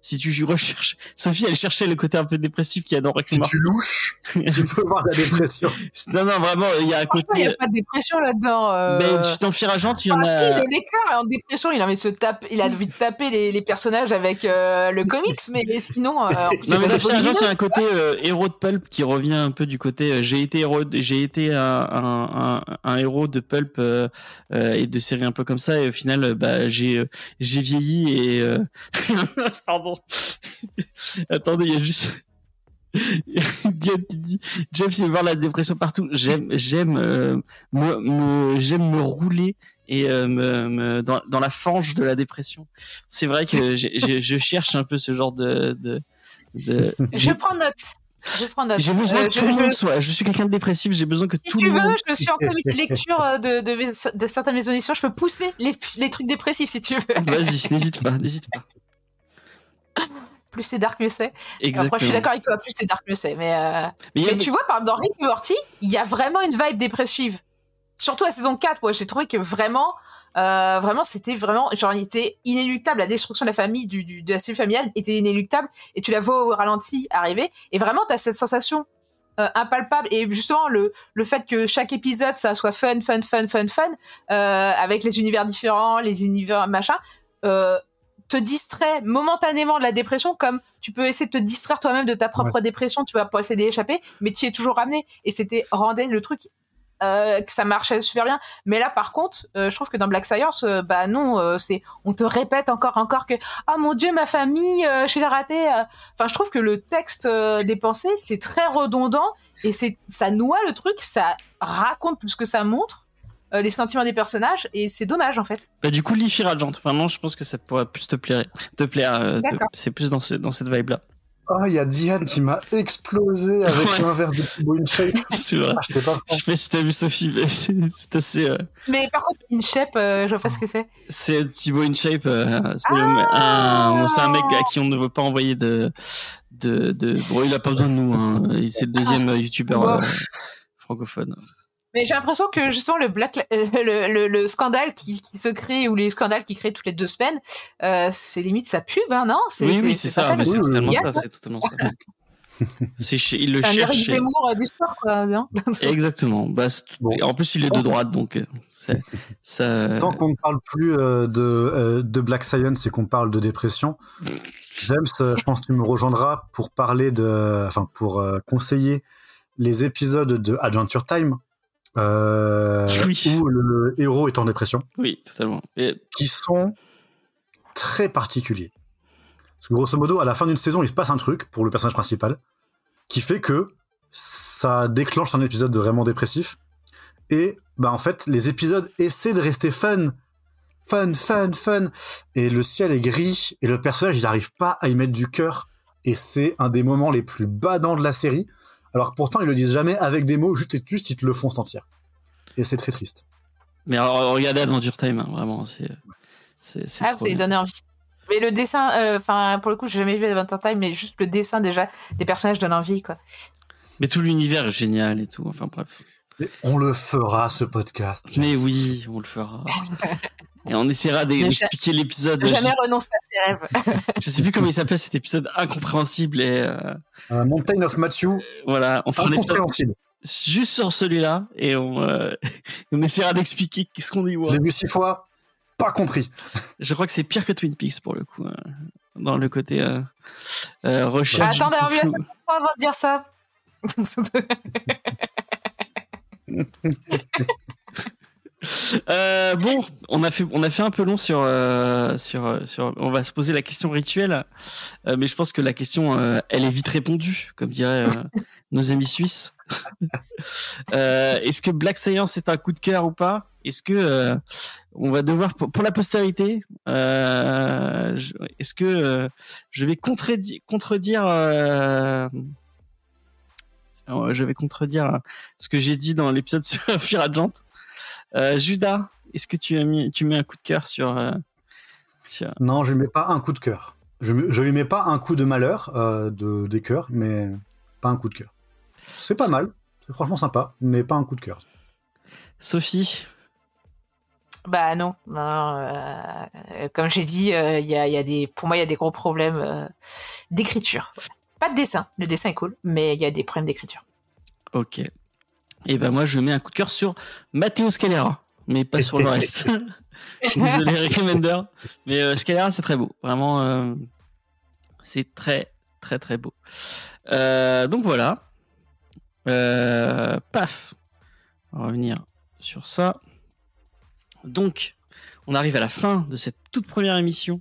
Speaker 2: si tu recherches, Sophie elle cherchait le côté un peu dépressif qu'il y a dans
Speaker 4: Si
Speaker 2: Requiem.
Speaker 4: tu louches, tu peux voir la dépression.
Speaker 2: Non non vraiment il y a un
Speaker 3: Franchement, il y
Speaker 2: côté.
Speaker 3: a pas de dépression là-dedans. Euh...
Speaker 2: Mais dans Fire Agent il y en
Speaker 3: Ah, si,
Speaker 2: a.
Speaker 3: le lecteur est en dépression, il a envie de se taper, il a envie de taper les, les personnages avec euh, le comics, mais sinon, euh, en plus, il y
Speaker 2: Non
Speaker 3: a
Speaker 2: mais a un côté euh, héros de pulp qui revient un peu du côté euh, j'ai été héros, j'ai été un, héros de pulp euh, euh, et de séries un peu comme ça et au final euh, bah j'ai vieilli et pardon. Attendez il y a juste Jeff il veut voir la dépression partout. J'aime j'aime me, me- j'aime me rouler et me, dans, la fange de la dépression. C'est vrai que je cherche un peu ce genre de, de-
Speaker 3: Je prends note. Je prends note.
Speaker 2: J'ai besoin
Speaker 3: Euh,
Speaker 2: que
Speaker 3: je-
Speaker 2: tout le
Speaker 3: je-
Speaker 2: monde soit. Je suis quelqu'un de dépressif, j'ai besoin que
Speaker 3: Si
Speaker 2: tout
Speaker 3: tu
Speaker 2: le monde.
Speaker 3: veux, je suis en comité de lecture euh, de, de, mes- de certaines maisons d'édition. Je peux pousser les, les trucs dépressifs si tu veux.
Speaker 2: Vas-y, n'hésite pas, n'hésite pas.
Speaker 3: Plus c'est dark, mieux c'est.
Speaker 2: Exactement.
Speaker 3: Après, je suis d'accord avec toi, plus c'est dark, mieux c'est. Mais, euh,
Speaker 2: Mais a-
Speaker 3: tu vois, par exemple, dans Rick et Morty, il y a vraiment une vibe dépressive. Surtout à saison 4, moi, j'ai trouvé que vraiment, euh, vraiment, c'était vraiment, genre, il était inéluctable. La destruction de la famille, du, du- de la cellule familiale était inéluctable. Et tu la vois au ralenti arriver. Et vraiment, t'as cette sensation euh, impalpable. Et justement, le, le fait que chaque épisode, ça soit fun, fun, fun, fun, fun, euh, avec les univers différents, les univers machin, euh, te distrait momentanément de la dépression comme tu peux essayer de te distraire toi-même de ta propre dépression, tu vas pas essayer d'échapper, mais tu y es toujours ramené. Et c'était rendait le truc euh, que ça marchait super bien. Mais là, par contre, euh, je trouve que dans Black Science, euh, bah non, euh, c'est on te répète encore, encore que ah mon dieu, ma famille, euh, je l'ai raté. Enfin, je trouve que le texte euh, des pensées, c'est très redondant et c'est ça noie le truc, ça raconte plus que ça montre euh, les sentiments des personnages et c'est dommage en fait.
Speaker 2: Bah, du coup, Leafy Radiant, vraiment, je pense que ça pourrait plus te plaire. Te plaire euh. C'est plus dans, ce, dans cette vibe-là.
Speaker 4: Oh, il y a Diane qui m'a explosé avec
Speaker 2: Ouais.
Speaker 4: l'inverse de Thibaut InShape.
Speaker 2: C'est vrai.
Speaker 4: Ah, je pas
Speaker 2: Je sais pas si t'as vu Sophie, mais c'est assez. euh,
Speaker 3: Mais par contre, InShape, euh, je vois pas ce que c'est.
Speaker 2: C'est Thibaut InShape. euh, c'est
Speaker 3: Ah
Speaker 2: un, c'est un mec à qui on ne veut pas envoyer de. de, de... Bon, il a pas besoin de nous. Hein. C'est le deuxième euh, youtubeur euh, francophone.
Speaker 3: Mais j'ai l'impression que justement le black, euh, le, le, le scandale qui, qui se crée ou les scandales qui créent toutes les deux semaines, euh, c'est limite sa pub, hein, non?
Speaker 2: Oui, oui, c'est ça. mais c'est totalement ça. C'est totalement ça. C'est il le
Speaker 3: C'est un Eric
Speaker 2: cherche. et-
Speaker 3: Zemmour euh, du sport, quoi, non?
Speaker 2: Exactement. Bah, c'est tout-
Speaker 4: Bon.
Speaker 2: et En plus, il est de droite, donc c'est- ça.
Speaker 4: Tant qu'on ne parle plus euh, de, euh, de Black Science et qu'on parle de dépression, James, euh, je pense que tu me rejoindras pour parler de, enfin pour euh, conseiller les épisodes de Adventure Time euh,
Speaker 2: Oui.
Speaker 4: où le héros est en dépression,
Speaker 2: Oui, totalement. Et
Speaker 4: qui sont très particuliers. Parce que grosso modo, à la fin d'une saison, il se passe un truc pour le personnage principal qui fait que ça déclenche un épisode vraiment dépressif. Et bah en fait, les épisodes essaient de rester fun, fun, fun, fun. Et le ciel est gris et le personnage, il n'arrive pas à y mettre du cœur. Et c'est un des moments les plus badants de la série. Alors que pourtant, ils le disent jamais avec des mots, juste, juste ils te le font sentir. Et c'est très triste.
Speaker 2: Mais alors, regardez Adventure Time, hein, vraiment, c'est. C'est c'est
Speaker 3: Ah, envie. Mais le dessin, euh, enfin pour le coup, j'ai jamais vu Adventure Time, mais juste le dessin déjà des personnages donne envie, quoi.
Speaker 2: Mais tout l'univers est génial et tout. Enfin bref.
Speaker 4: Et on le fera, ce podcast.
Speaker 2: Mais oui, on le fera. Et on essaiera d'e-
Speaker 3: Ne
Speaker 2: d'expliquer l'épisode.
Speaker 3: Ne
Speaker 2: Je,
Speaker 3: jamais renoncer à ses rêves.
Speaker 2: je sais plus comment il s'appelle cet épisode incompréhensible et euh,
Speaker 4: Euh, Mountain of Matthew,
Speaker 2: voilà. On fera un épisode
Speaker 4: incompréhensible.
Speaker 2: juste sur celui-là et on, euh, on essaiera d'expliquer qu'est-ce qu'on y
Speaker 4: Je
Speaker 2: voit.
Speaker 4: l'ai vu six fois, pas compris.
Speaker 2: Je crois que c'est pire que Twin Peaks pour le coup, euh, dans le côté euh, euh, recherche.
Speaker 3: Attends d'avoir vu la
Speaker 2: fou.
Speaker 3: seconde fois avant de dire ça.
Speaker 2: Euh, bon, on a fait, on a fait un peu long sur, euh, sur, sur. On va se poser la question rituelle, euh, mais je pense que la question, euh, elle est vite répondue, comme diraient euh, nos amis suisses. Euh, Est-ce que Black Science est un coup de cœur ou pas? Est-ce que euh, on va devoir pour, pour la postérité euh, Est-ce que euh, je vais contredire, contredire euh, euh, je vais contredire ce que j'ai dit dans l'épisode sur Firagent. Euh, Judas, est-ce que tu as mis, tu mets un coup de cœur sur, euh, sur-
Speaker 4: Non, je lui mets pas un coup de cœur. Je, je lui mets pas un coup de malheur euh, de, des cœurs, mais pas un coup de cœur. C'est pas mal, c'est franchement sympa, mais pas un coup de cœur.
Speaker 2: Sophie
Speaker 3: Bah non, non, euh, comme j'ai dit, euh, il y, a, il y a des, pour moi, il y a des gros problèmes euh, d'écriture. Pas de dessin, le dessin est cool, mais il y a des problèmes d'écriture.
Speaker 2: Ok. Et ben moi je mets un coup de cœur sur Matteo Scalera, mais pas sur le reste. Désolé Recommender, mais euh, Scalera c'est très beau, vraiment euh, c'est très très très beau. Euh, donc voilà. Paf. On va revenir sur ça. Donc on arrive à la fin de cette toute première émission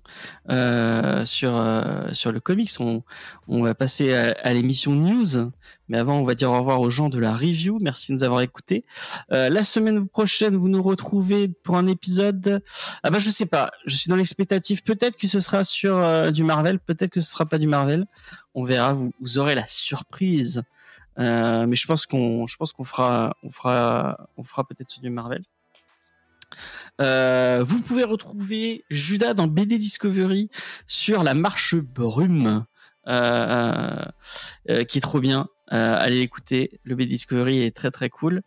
Speaker 2: euh, sur euh, sur le comics. On, on va passer à, l'émission news, mais avant, on va dire au revoir aux gens de la review. Merci de nous avoir écoutés. Euh, la semaine prochaine, vous nous retrouvez pour un épisode. Ah bah je sais pas. Je suis dans l'expectative. Peut-être que ce sera sur euh, du Marvel. Peut-être que ce sera pas du Marvel. On verra. Vous, vous aurez la surprise. Euh, mais je pense qu'on, je pense qu'on fera, on fera, on fera peut-être sur du Marvel. Euh, vous pouvez retrouver Judas dans BD Discovery sur la marche brume, euh, euh, qui est trop bien. Euh, allez l'écouter, le BD Discovery est très très cool.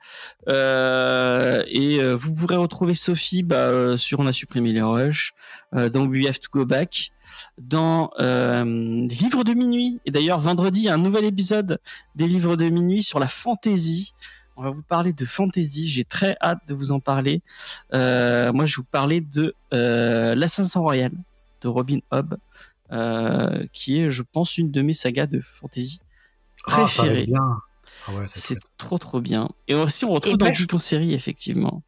Speaker 2: Euh, et euh, vous pourrez retrouver Sophie bah, euh, sur On a supprimé les rushs, euh, dans We Have to Go Back, dans euh, livres de minuit. Et d'ailleurs vendredi, un nouvel épisode des livres de minuit sur la fantasy. On va vous parler de fantasy. J'ai très hâte de vous en parler. Euh, moi, je vais vous parler de euh, l'Assassin Royal de Robin Hobb, euh, qui est, je pense, une de mes sagas de fantasy
Speaker 4: Ah,
Speaker 2: préférées.
Speaker 4: bien. Ah ouais,
Speaker 2: C'est trop trop bien. Et aussi, on retrouve
Speaker 3: Et
Speaker 2: dans
Speaker 3: moi,
Speaker 2: Geek en série, effectivement.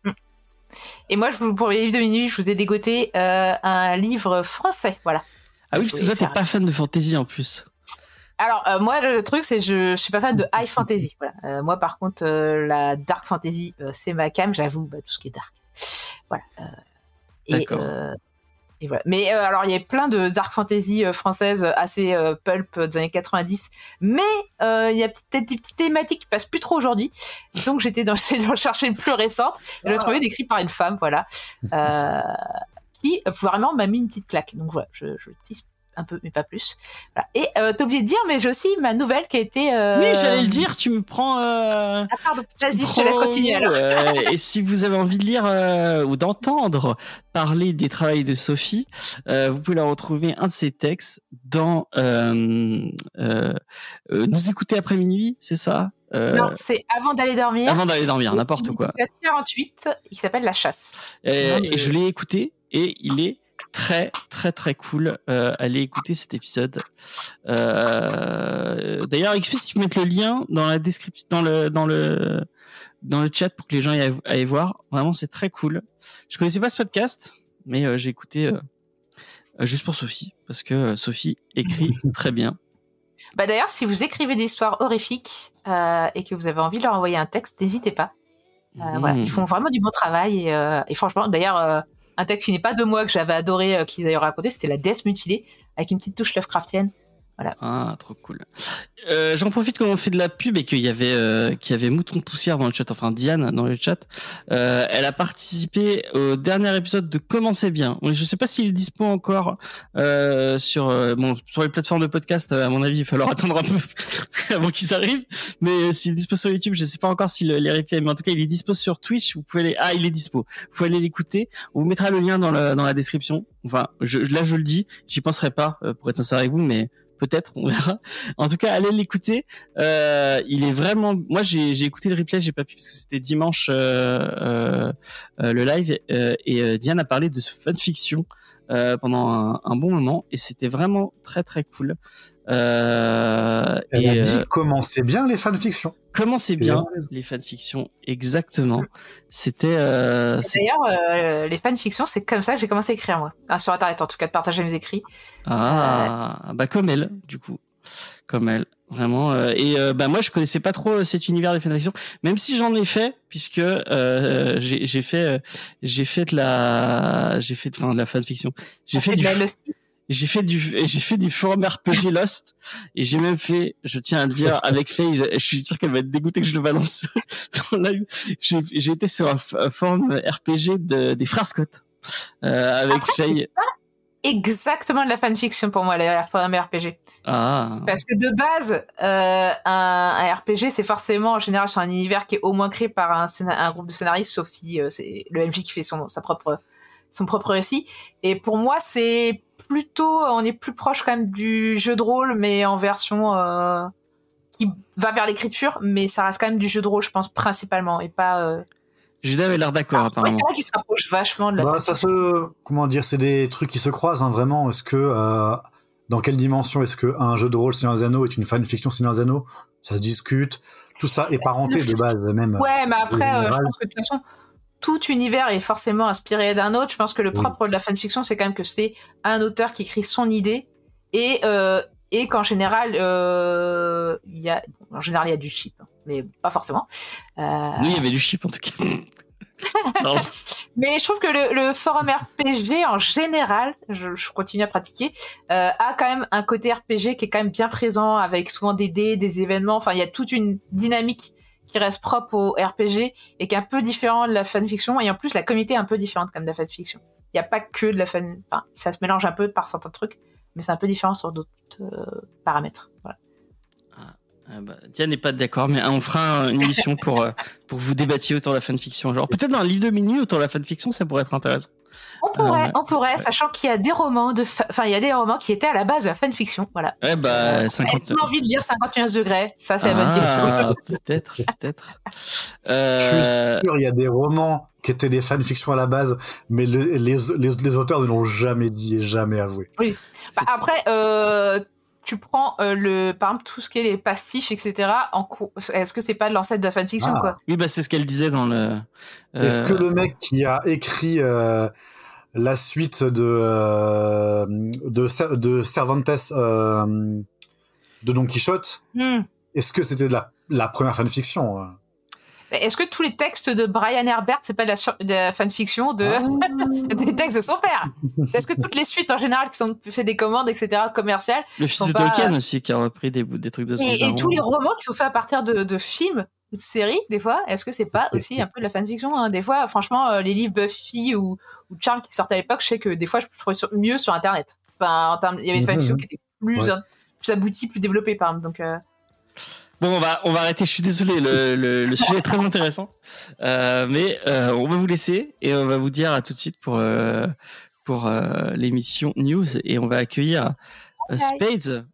Speaker 3: Et moi, je vous- pour les livres de minuit, je vous ai dégoté euh, un livre français. Voilà.
Speaker 2: Ah oui, parce que toi, t'es pas fan de fantasy en plus.
Speaker 3: Alors euh, moi le truc c'est je, je suis pas fan de high fantasy. Voilà. Euh, moi par contre euh, la dark fantasy c'est ma cam. J'avoue bah, tout ce qui est dark. Voilà. et, et voilà. Mais alors il y a plein de dark fantasy françaises assez pulp des années 90. Mais il y a peut-être des petites thématiques qui passent plus trop aujourd'hui. Donc j'étais dans, de chercher le plus récente. Et je l'ai trouvé écrit par une femme. Voilà. Qui vraiment m'a mis une petite claque. Donc voilà, je, je tease un peu, mais pas plus. Voilà. Et euh, t'as oublié de dire, mais j'ai aussi ma nouvelle qui a été. Euh...
Speaker 2: Oui, j'allais le dire, tu me prends. euh,
Speaker 3: Ah, pardon. Vas-y, je te laisse continuer alors.
Speaker 2: Euh, et si vous avez envie de lire euh, ou d'entendre parler des travaux de Sophie, euh, vous pouvez la retrouver un de ses textes dans euh, euh, euh, Nous écouter après minuit, c'est ça? Euh,
Speaker 3: Non, c'est avant d'aller dormir.
Speaker 2: Avant d'aller dormir, n'importe quoi.
Speaker 3: C'est 48, qui s'appelle La Chasse.
Speaker 2: Et,
Speaker 3: Non, mais-
Speaker 2: et je l'ai écouté et il est très très très cool. Euh, allez écouter cet épisode. Euh, D'ailleurs, Expi, si tu peux mettre le lien dans la description, dans le dans le dans le chat pour que les gens y aillent, aillent voir. Vraiment, c'est très cool. Je connaissais pas ce podcast, mais euh, j'ai écouté euh, juste pour Sophie parce que euh, Sophie écrit très bien.
Speaker 3: Bah d'ailleurs, si vous écrivez des histoires horrifiques euh, et que vous avez envie de leur envoyer un texte, n'hésitez pas. Voilà, ils font vraiment du bon travail et, euh, et franchement, d'ailleurs, euh, un texte qui n'est pas de moi que j'avais adoré, euh, qu'ils avaient raconté, c'était la déesse mutilée avec une petite touche Lovecraftienne.
Speaker 2: Ah, trop cool. Euh, J'en profite quand on fait de la pub et qu'il y avait euh, qu'il y avait Mouton Poussière dans le chat, enfin Diane dans le chat. Euh, elle a participé au dernier épisode de Comment c'est bien. Je sais pas s'il est dispo encore euh, sur euh, bon sur les plateformes de podcast. euh, À mon avis, il va falloir attendre un peu avant qu'ils arrivent. Mais s'il est dispo sur YouTube, je sais pas encore s'il les replays. Mais en tout cas, il est dispo sur Twitch. Vous pouvez aller. Ah, il est dispo. Vous pouvez aller l'écouter. On vous mettra le lien dans la dans la description. Enfin, je, là je le dis. J'y penserai pas pour être sincère avec vous, mais peut-être, on verra. En tout cas, allez l'écouter. Euh, il est vraiment. Moi, j'ai écouté le replay, j'ai pas pu parce que c'était dimanche euh, euh, euh, le live euh, et euh, Diane a parlé de fanfiction pendant un bon moment et c'était vraiment très très cool. Euh,
Speaker 4: Elle
Speaker 2: et
Speaker 4: a dit
Speaker 2: euh,
Speaker 4: comment c'est bien les fanfictions.
Speaker 2: comment c'est bien les fanfictions exactement. C'était. Euh,
Speaker 3: D'ailleurs, euh, les fanfictions, c'est comme ça que j'ai commencé à écrire moi. Ah, sur Internet, en tout cas, de partager mes écrits.
Speaker 2: Ah, bah comme elle, du coup, comme elle, vraiment. euh, et euh, bah moi, je connaissais pas trop euh, cet univers des fanfictions, même si j'en ai fait, puisque euh, j'ai j'ai fait, euh, j'ai fait de la, j'ai fait, de- enfin, de la fanfiction. J'ai fait
Speaker 3: de
Speaker 2: du,
Speaker 3: la.
Speaker 2: J'ai fait du, j'ai fait du forum RPG Lost, et j'ai même fait, je tiens à le dire, avec Faye, je, je suis sûr qu'elle va être dégoûtée que je le balance dans le live. J'ai été sur un, un forum RPG de, des frères Scott. Euh, avec
Speaker 3: Après,
Speaker 2: Faye.
Speaker 3: Exactement de la fanfiction pour moi, les RPG.
Speaker 2: Ah.
Speaker 3: Parce que de base, euh, un, un RPG, c'est forcément en général sur un univers qui est au moins créé par un, un groupe de scénaristes, sauf si euh, c'est le MJ qui fait son, sa propre, son propre récit. Et pour moi, c'est plutôt, on est plus proche quand même du jeu de rôle, mais en version euh, qui va vers l'écriture, mais ça reste quand même du jeu de rôle, je pense, principalement, et pas... Euh...
Speaker 2: Judas avait l'air d'accord,
Speaker 3: vrai
Speaker 2: apparemment.
Speaker 3: qu'il y en a qui vachement de la
Speaker 4: Bah, ça se, comment dire, c'est des trucs qui se croisent hein, vraiment. Est-ce que euh, dans quelle dimension est-ce que un jeu de rôle Seigneur des Anneaux est une fanfiction Seigneur des Anneaux? Ça se discute. Tout ça est parenté de base même.
Speaker 3: Ouais, mais après, euh, je pense que de toute façon, tout univers est forcément inspiré d'un autre. Je pense que le
Speaker 4: Oui.
Speaker 3: propre de la fanfiction, c'est quand même que c'est un auteur qui écrit son idée et euh, et qu'en général, euh, il y a en général il y a du chip, hein, mais pas forcément. Euh,
Speaker 2: Nous, il y avait du chip en tout cas.
Speaker 3: Mais je trouve que le, le forum RPG en général, je, je continue à pratiquer, euh, a quand même un côté RPG qui est quand même bien présent avec souvent des dés, des événements. Enfin, il y a toute une dynamique qui reste propre au RPG et qui est un peu différent de la fanfiction. Et en plus, la communauté est un peu différente comme de la fanfiction. Il n'y a pas que de la fan. Enfin, ça se mélange un peu par certains trucs, mais c'est un peu différent sur d'autres euh, paramètres. Voilà.
Speaker 2: Ah bah, Diane n'est pas d'accord, mais on fera une émission pour, euh, pour que vous débattiez autour de la fanfiction. Genre, peut-être dans un livre de minuit autour de la fanfiction, ça pourrait être intéressant.
Speaker 3: On pourrait, on pourrait, sachant qu'il y a des romans de, fa- enfin, il y a des romans qui étaient à la base de la fanfiction. Voilà.
Speaker 2: Ouais, bah,
Speaker 3: Est-ce
Speaker 2: 50...
Speaker 3: qu'on a envie de lire 51 degrés Ça, c'est la bonne question.
Speaker 2: Ah, peut-être, peut-être.
Speaker 4: Je
Speaker 2: Euh,
Speaker 4: suis sûr, il y a des romans qui étaient des fanfictions à la base, mais le- les, les, les auteurs ne l'ont jamais dit et jamais avoué.
Speaker 3: Bah, après, euh, tu prends euh, le, par exemple, tout ce qui est les pastiches, etc. En Est-ce que c'est pas de l'ancêtre de la fanfiction,
Speaker 4: Ah.
Speaker 3: quoi?
Speaker 2: Oui, bah, c'est ce qu'elle disait dans le.
Speaker 4: Est-ce
Speaker 2: euh,
Speaker 4: que le mec qui a écrit euh, la suite de euh, de, de Cervantes euh, de Don Quichotte,
Speaker 3: Hmm.
Speaker 4: est-ce que c'était de la, la première fanfiction euh?
Speaker 3: Est-ce que tous les textes de Brian Herbert, c'est pas de la, sur- de la fanfiction de
Speaker 4: Ah.
Speaker 3: des textes de son père? Est-ce que toutes les suites en général qui sont fait des commandes, etc. commerciales,
Speaker 2: Le fils de
Speaker 3: pas-
Speaker 2: Tolkien aussi, qui a repris des, trucs de son
Speaker 3: et, et tous les romans qui sont faits à partir de, de films ou de séries, des fois, est-ce que c'est pas aussi un peu de la fanfiction hein? Des fois, franchement, euh, les livres Buffy ou, ou Charles qui sortaient à l'époque, je sais que des fois, je trouvais sur- mieux sur Internet. Enfin, en termes, il y avait des fanfictions qui étaient plus,
Speaker 4: Ouais.
Speaker 3: euh, plus abouties, plus développées, par exemple. Donc, euh,
Speaker 2: Bon, on va, on va arrêter. Je suis désolé, le, le, le sujet est très intéressant. Euh, mais euh, on va vous laisser et on va vous dire à tout de suite pour, euh, pour euh, l'émission News. Et on va accueillir Spades